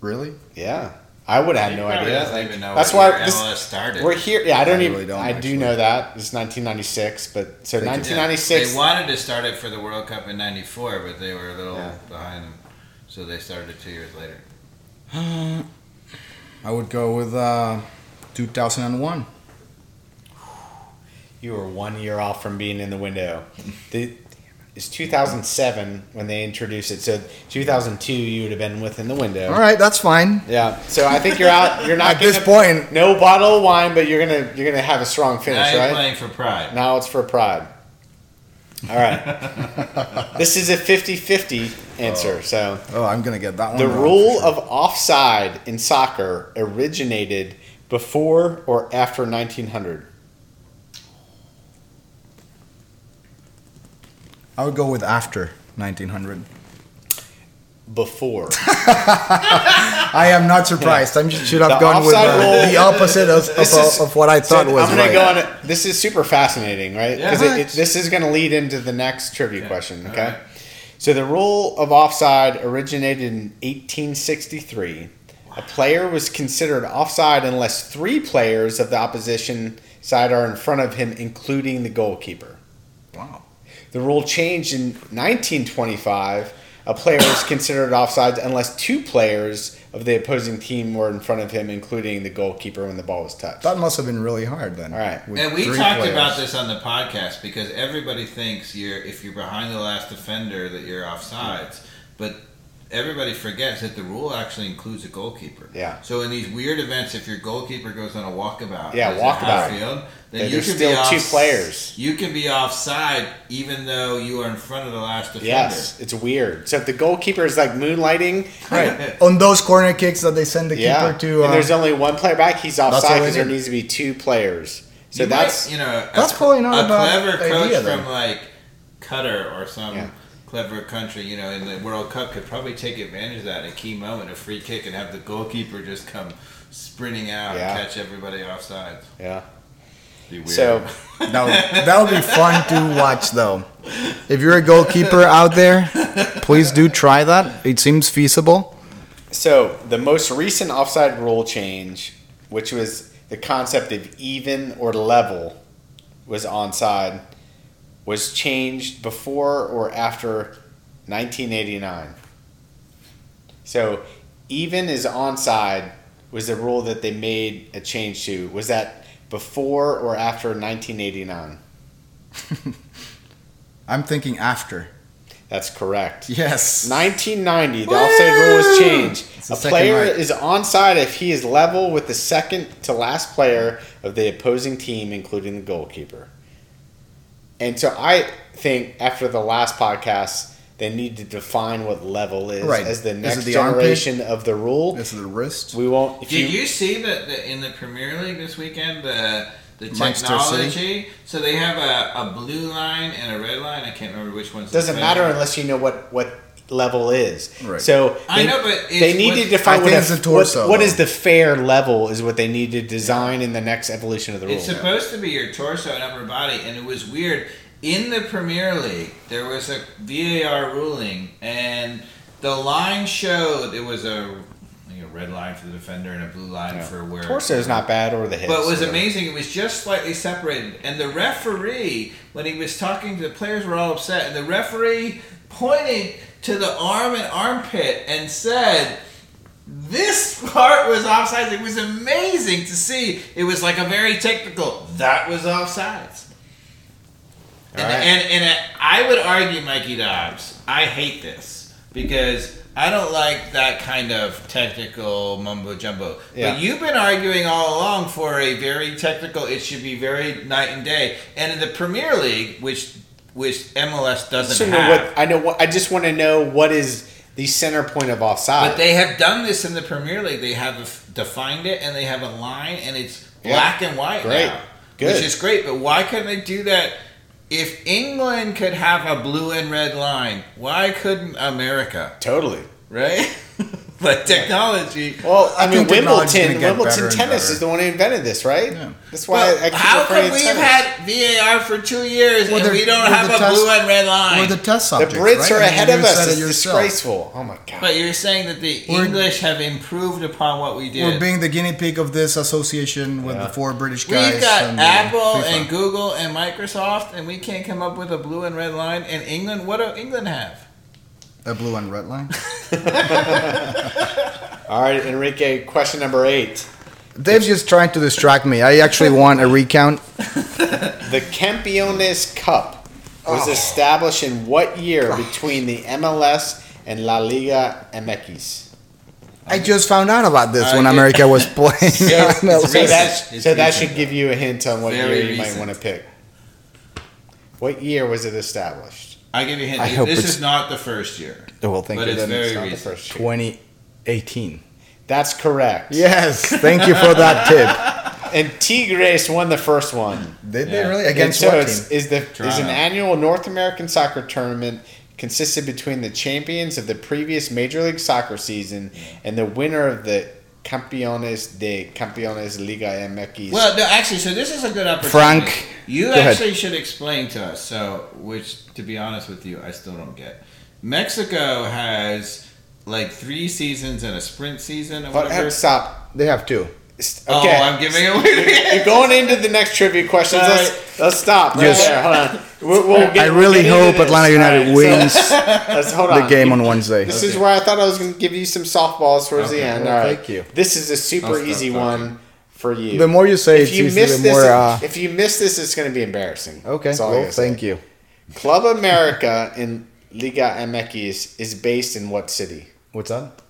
Really? Yeah, I would have He no idea. doesn't even know That's what why year this- MLS started. We're here. Yeah, I don't I even. really don't, I do know that it's 1996, but so They could- Yeah, 1996. They wanted to start it for the World Cup in '94, but they were a little Yeah. behind them, so they started it two years later. I would go with uh, 2001. You were one year off from being in the window. The, it's 2007 when they introduced it. So 2002, you would have been within the window. All right, that's fine. Yeah. So I think you're out. You're not At this gonna- point, No bottle of wine, but you're gonna you're gonna have a strong finish, you're right? playing for pride. Now it's for pride. All right. this is a 50-50 answer. Oh. So oh, I'm gonna get that one. the wrong rule sure. of offside in soccer originated before or after 1900. I would go with after 1900. Before. I am not surprised. I should have The gone with uh, the opposite of, of, is- of what I thought So was I'm gonna right. go on. it- This is super fascinating, right? Yeah. Because it, it, this is going to lead into the next trivia question. Okay. right. So the rule of offside originated in 1863. Wow. A player was considered offside unless three players of the opposition side are in front of him, including the goalkeeper. Wow. The rule changed in 1925. A player was considered offside unless two players of the opposing team were in front of him, including the goalkeeper when the ball was touched. That must have been really hard then. All right. And we talked players. about this on the podcast because everybody thinks you're if you're behind the last defender that you're offsides, but everybody forgets that the rule actually includes a goalkeeper. Yeah. So in these weird events, if your goalkeeper goes on a walkabout, Yeah, walkabout. field, then Then you there's can still be off, two players. You can be offside even though you are in front of the last defender. Yes, it's weird. So if the goalkeeper is like moonlighting, Right. On those corner kicks that they send the yeah, keeper to. and Uh, there's only one player back, he's offside because there needs to be two players. So You might- that's you know That's a, probably not a a clever coach idea, from like Qatar or some Yeah. Clever country, you know, in the World Cup could probably take advantage of that in a key moment, a free kick, and have the goalkeeper just come sprinting out Yeah. and catch everybody offside. yeah. Be weird. So that would, that would be fun to watch, though. If you're a goalkeeper out there, please do try that. It seems feasible. So the most recent offside rule change, which was the concept of even or level, was onside, was changed before or after 1989. So even is onside was the rule that they made a change to. Was that before or after 1989? I'm thinking after. That's correct. Yes. 1990, the offside rule was changed. It's A player right. is onside if he is level with the second to last player of the opposing team, including the goalkeeper. And so I think after the last podcast, they need to define what level is Right. as the next the armpit? generation of the rule. This is the wrist. We won't. If Did you, you see that in the Premier League this weekend the the technology? So they have a, a blue line and a red line. I can't remember which one's. doesn't defender. matter unless you know what what level is. Right. So I they- know, but it's they need what- to define what, think a- torso, what, what is the fair level is what they need to design in the next evolution of the rule. It's supposed to be your torso and upper body, and it was weird. In the Premier League, there was a VAR ruling, and the line showed it was a, like a red line for the defender and a blue line Yeah. for where Torso is not bad, or the hips. But it was or- amazing. It was just slightly separated, and the referee, when he was talking to the players, were all upset, and the referee pointed to the arm and armpit and said. This part was offsides. It was amazing to see. It was like a very technical. That was offsides. And, right. and and I would argue, Mikey Dobbs. I hate this because I don't like that kind of technical mumbo jumbo. Yeah. But you've been arguing all along for a very technical. It should be very night and day. And in the Premier League, which which MLS doesn't So have, what, I know. What, I just want to know what is the center point of offside. but they have done this in the Premier League. They have defined it, and they have a line, and it's Yeah. black and white Great. now, Good. which is great. But why couldn't they do that? If England could have a blue and red line, why couldn't America? totally. Right? but technology. Well, I, I mean, Wimbledon. gonna get better Wimbledon tennis is the one who invented this, right? Yeah. That's why Well, I keep how referring come we've tennis. had VAR for two years Well, and we don't have a test- blue and red line? We're the test The. Brits right? are I mean, ahead of us. It's disgraceful. Oh my god. but you're saying that the We're- English have improved upon what we did. We're being the guinea pig of this association with Yeah. the four British guys. We've got and, Apple FIFA. and Google and Microsoft, and we can't come up with a blue and red line. And England, what do England have? A blue and red line. All right, Enrique. Question number eight. Dave's just trying to distract me. I actually want a recount. The Campeones Cup was Oh. established in what year between the MLS and La Liga MX? I just found out about this I when get- America was playing. So, MLS. so that, It's so that recent. should give you a hint on what Very year you might recent. want to pick. What year was it established? I give you a hint. I hope this it's- is not the first year. Oh, well, thank But you. it's Then very It's not the recent. first year. 2018. That's correct. Yes, thank you for that tip. And Tigres won the first one. Did Yeah. they really against so what it's, team? is the is Toronto. an annual North American soccer tournament consisted between the champions of the previous Major League Soccer season and the winner of the Campeones de Campeones Liga MX. Well, no, actually, so this is a good opportunity. Frank, you go ahead. actually should explain to us. So, which, to be honest with you, I still don't get. Mexico has like three seasons and a sprint season or But, whatever. stop. They have two. St- Oh, Okay. I'm giving away. You're going into the next trivia questions. Sorry. Let's, let's stop right Yes. there. Hold on. We'll, we'll get, I we'll really hope. Atlanta United right, wins So, let's the game on Wednesday. This is where I thought I was going to give you some softballs towards the end. Well, All right. thank you. This is a I'll super stop easy talking. one for you. The more you say, if it's you easy, miss the this, more. Uh, if you miss this, it's going to be embarrassing. okay, That's all I well, gotta say. thank you. Club America in Liga MX is based in what city? What's that?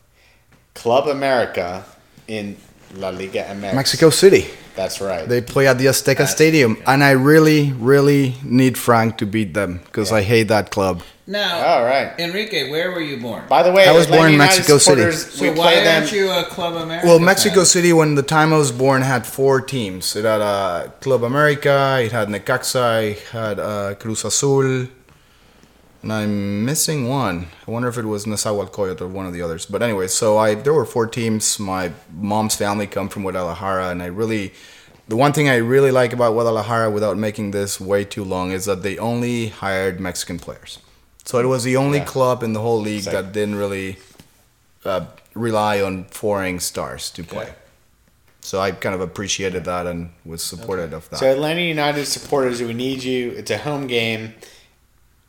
Club America in La Liga MX. Mexico City. That's right. They play at the Azteca That's- Stadium, and I really, really need Frank to beat them because I hate that club. now, all right. Enrique, where were you born? By the way, I was Atlanta born in Mexico City. So we why aren't you a Club America? Well, Mexico fan? City, when the time I was born, had four teams. It had uh, Club America, it had Necaxa, it had uh, Cruz Azul, and I'm missing one. I wonder if it was Nezahualcóyotl or one of the others. But anyway, so I there were four teams. My mom's family come from Guadalajara, and I really, the one thing I really like about Guadalajara, without making this way too long, is that they only hired Mexican players. So it was the only Yeah. club in the whole league Same. that didn't really uh, rely on foreign stars to play. Okay. So I kind of appreciated that and was supportive of that. So Atlanta United supporters, we need you. It's a home game.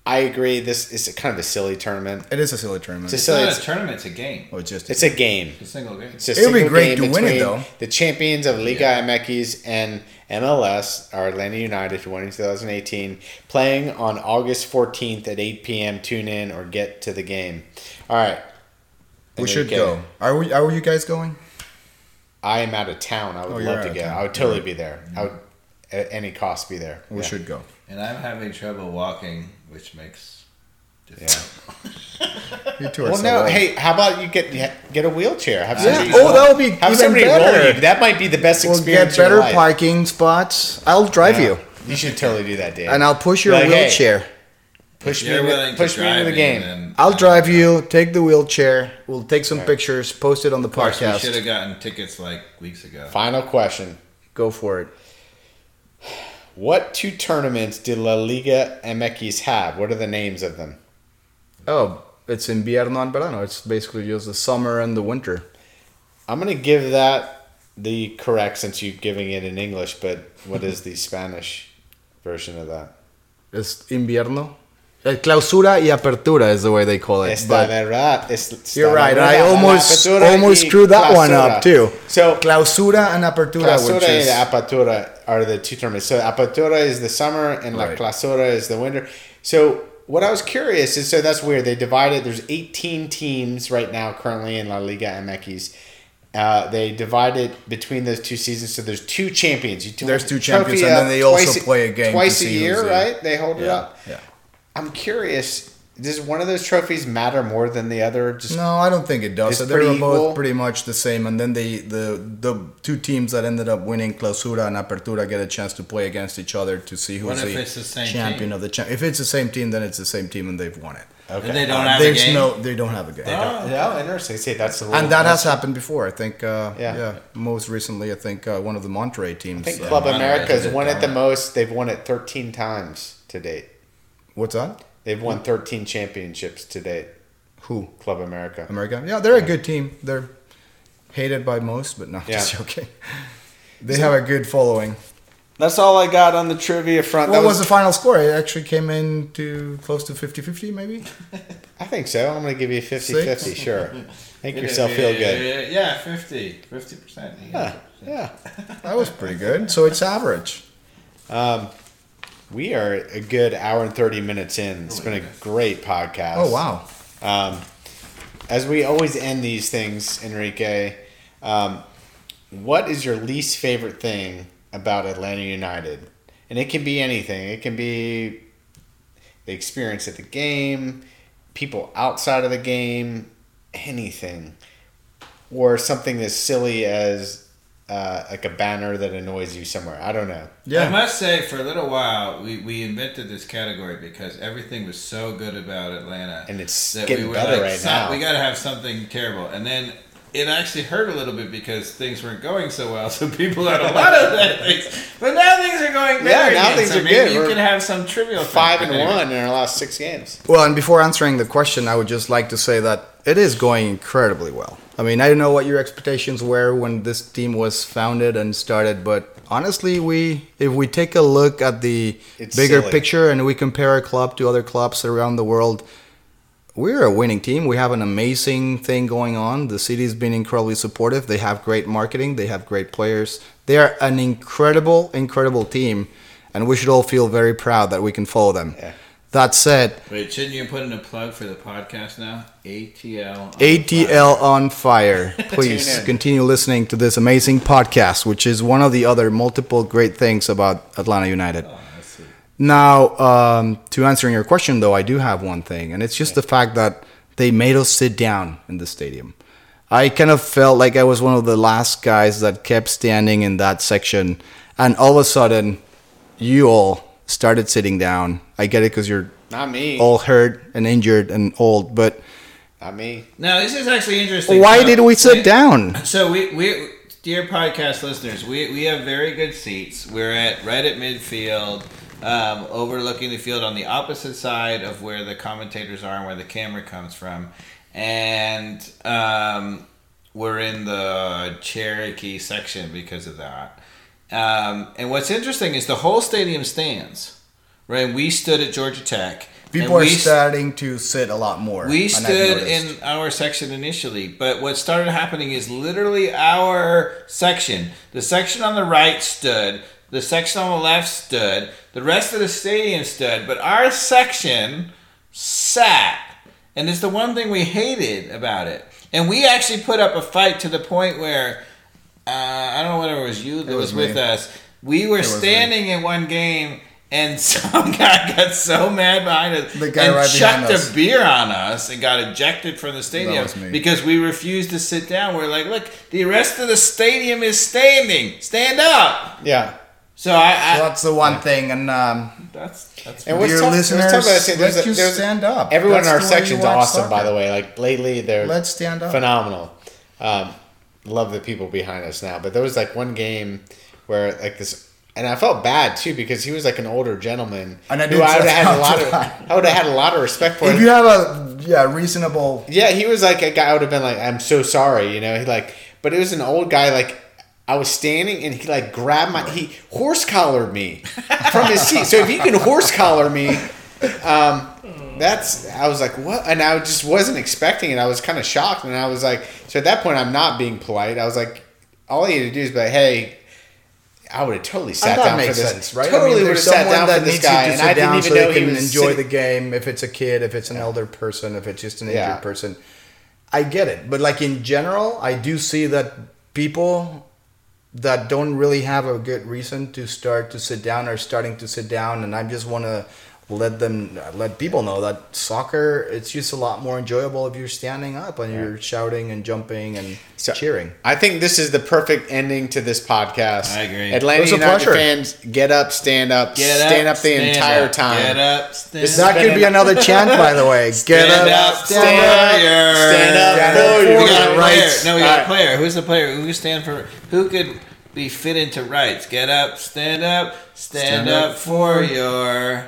I agree. This is a kind of a silly tournament. it is a silly tournament. It's It's So not it's- a tournament; it's a game. oh, it's just It's a game. It's a single game. It's a It would be single great game to win it, between though. The champions of Liga MX and MLS are Atlanta United, who won in 2018, playing on August 14th at 8 p.m. Tune in or get to the game. All right. we should Enrique, go. Are we? Are you guys going? I am out of town. I would Oh, you're love out to of go. town. I would totally be there. I would, at any cost, be there. We Yeah. should go. And I'm having trouble walking, which makes. Yeah. You two are Well, so no. old. Hey, how about you get get a wheelchair? Have Yeah. somebody Oh, that would be have even somebody better. roll you. That might be the best We'll experience. get of your better life. parking spots. I'll drive Yeah. you, You should totally do that, Dave. and I'll push your Like, hey, wheelchair. Push If me, you're willing push to me into drive the game. then I'll drive you. Take the wheelchair. We'll take some Right. pictures. Post it on the Of course, we should podcast. have gotten tickets like weeks ago. Final question: Go for it. What two tournaments did La Liga MX have? What are the names of them? Oh, it's invierno and verano. It's basically just the summer and the winter. I'm gonna give that the correct since you're giving it in English. But what is the Spanish version of that? It's invierno. Eh, Clausura y apertura is the way they call it. But verdad, esta you're right. verdad, I almost almost screwed that one up too. So Clausura and apertura, Clausura which is and Apertura are the two terms. So Apertura is the summer and La Clausura is the winter. So what I was curious is so that's weird. They divided. There's 18 teams right now currently in La Liga MX. Uh, they divided between those two seasons, so there's two champions. You There's two champions, and then they also play a game twice a year, in. right? They hold it up. yeah. I'm curious. Does one of those trophies matter more than the other? Just No, I don't think it does. So they pretty were both equal? pretty much the same, and then they the the two teams that ended up winning Clausura and Apertura get a chance to play against each other to see who's the, the same champion team? of the champ. If it's the same team, then it's the same team, and they've won it. okay. And they don't Uh, have a game. no, they don't have a game. Oh. Yeah, interesting. See, that's the. And that has happened before. I think. Uh, Yeah. yeah. Most recently, I think uh, one of the Monterrey teams. I think uh, Club Monterrey America's did won it the most. They've won it 13 times to date. What's that? They've won 13 championships to date. Who? Club America. America. Yeah, they're a good team. They're hated by most, but not Yeah. just joking. They have a good following. That's all I got on the trivia front. What That was the final score? It actually came in to close to 50-50 maybe? I think so. I'm going to give you 50 50, sure. Make yourself feel good. Yeah, yeah, 50. 50%. Yeah, yeah. That was pretty good. So it's average. Um, we are a good hour and 30 minutes in. It's been a great podcast. Oh, wow. Um, as we always end these things, Enrique, um, what is your least favorite thing about Atlanta United? And it can be anything. It can be the experience at the game, people outside of the game, anything, or something as silly as uh, like a banner that annoys you somewhere. I don't know. Yeah, I must say, for a little while, we, we invented this category because everything was so good about Atlanta. And it's that getting we were better like, right "Stop, now." We got to have something terrible. And then it actually hurt a little bit because things weren't going so well. So people had a lot of bad things. But now things are going better. Yeah, now again, things so are maybe good. You We're can have some trivial Five and Anyway. one in our last six games. Well, and before answering the question, I would just like to say that it is going incredibly well. I mean, I don't know what your expectations were when this team was founded and started, but honestly, we if we take a look at the It's bigger silly. picture and we compare our club to other clubs around the world, we're a winning team. We have an amazing thing going on. The city's been incredibly supportive. They have great marketing. They have great players. They are an incredible, incredible team, and we should all feel very proud that we can follow them. Yeah. That said, Wait, shouldn't you put in a plug for the podcast now? ATL. on ATL on fire. Please continue listening to this amazing podcast, which is one of the other multiple great things about Atlanta United. Oh, I see. Now, um, to answering your question, though, I do have one thing, and it's just the fact that they made us sit down in the stadium. I kind of felt like I was one of the last guys that kept standing in that section, and all of a sudden, you all started sitting down. I get it because you're Not me. all hurt and injured and old, but Not me. Now, this is actually interesting. why So, did we sit wait- down? So we, we dear podcast listeners, we, we have very good seats. We're at right at midfield, um, overlooking the field on the opposite side of where the commentators are and where the camera comes from, and um, we're in the Cherokee section because of that. Um, and what's interesting is the whole stadium stands. Right, we stood at Georgia Tech. People are starting to sit a lot more. we stood in our section initially, but what started happening is literally our section. The section on the right stood, the section on the left stood, the rest of the stadium stood, but our section sat. And it's the one thing we hated about it. And we actually put up a fight to the point where uh, I don't know whether it was you that It was, was with us. We were was me. standing in one game, and some guy got so mad behind us The guy and right behind chucked us. a beer on us and got ejected from the stadium because we refused to sit down. We're like, look, the rest of the stadium is standing. Stand up. Yeah. So I, I So that's the one thing, and um, that's that's And what's Dear tough, what's listeners, tough about this thing, there's let a- you there's- stand up. Everyone That's in our the way you section's watch awesome, by the way. Like lately, they're let's stand up. phenomenal. Um, love the people behind us now. But there was like one game where like this, and I felt bad too because he was like an older gentleman And I who I would have had a lot of, I would have had a lot of respect for. If you have a yeah reasonable, Yeah, he was like a guy. I would have been like, "I'm so sorry," you know. He like, but it was an old guy. Like, I was standing and he like grabbed my he horse collared me from his seat. So if you can horse collar me, um, that's I was like, what? And I just wasn't expecting it. I was kind of shocked, and I was like, so at that point, I'm not being polite. I was like, all you had to do is be like, hey. I would have totally sat down for this. sense, right? Totally I mean, would have sat down that for this guy, and I didn't down even so know they he can enjoy sitting- the game. If it's a kid, if it's an elder person, if it's just an Yeah. injured person, I get it. But like in general, I do see that people that don't really have a good reason to start to sit down are starting to sit down, and I just want to let them let people know that soccer it's just a lot more enjoyable if you're standing up and you're shouting and jumping and So- cheering. I think this is the perfect ending to this podcast. I agree. Atlanta It was a United pleasure. fans, get up, stand up, Get stand up, up the stand entire up, time. Get up, stand This up. That been could be another chant, by the way. Get Stand up, up, stand stand up. up, Stand up Stand for up your We got a your player. rights. No, we got Alright. a player. Who's the player? Who stand for? Who could be fit into rights? Get up, stand up, stand, Stand up, up for your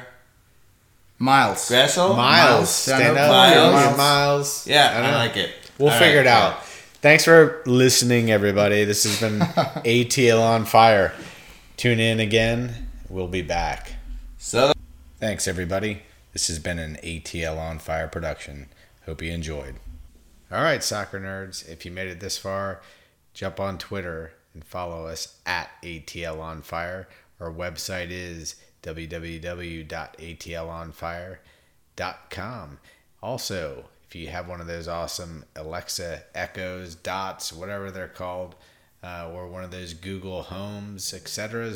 Miles. Gressel. Miles, Stand stand, up up, for your Miles. Miles. Miles. Yeah, I I, like it. We'll All figure right, it out. Thanks for listening, everybody. This has been ATL on fire. Tune in again. We'll be back. So Thanks, everybody. This has been an ATL on fire production. Hope you enjoyed. All right, soccer nerds. If you made it this far, jump on Twitter and follow us at ATL on fire. Our website is www.atlonfire.com. Also, if you have one of those awesome Alexa Echoes, Dots, whatever they're called, uh, or one of those Google Homes, etc.,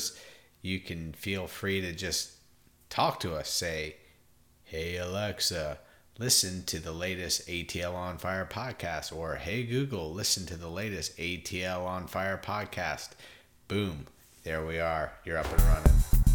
you can feel free to just talk to us. Say, Hey Alexa, listen to the latest ATL on Fire podcast. Or Hey Google, listen to the latest ATL on Fire podcast. Boom. There we are. You're up and running.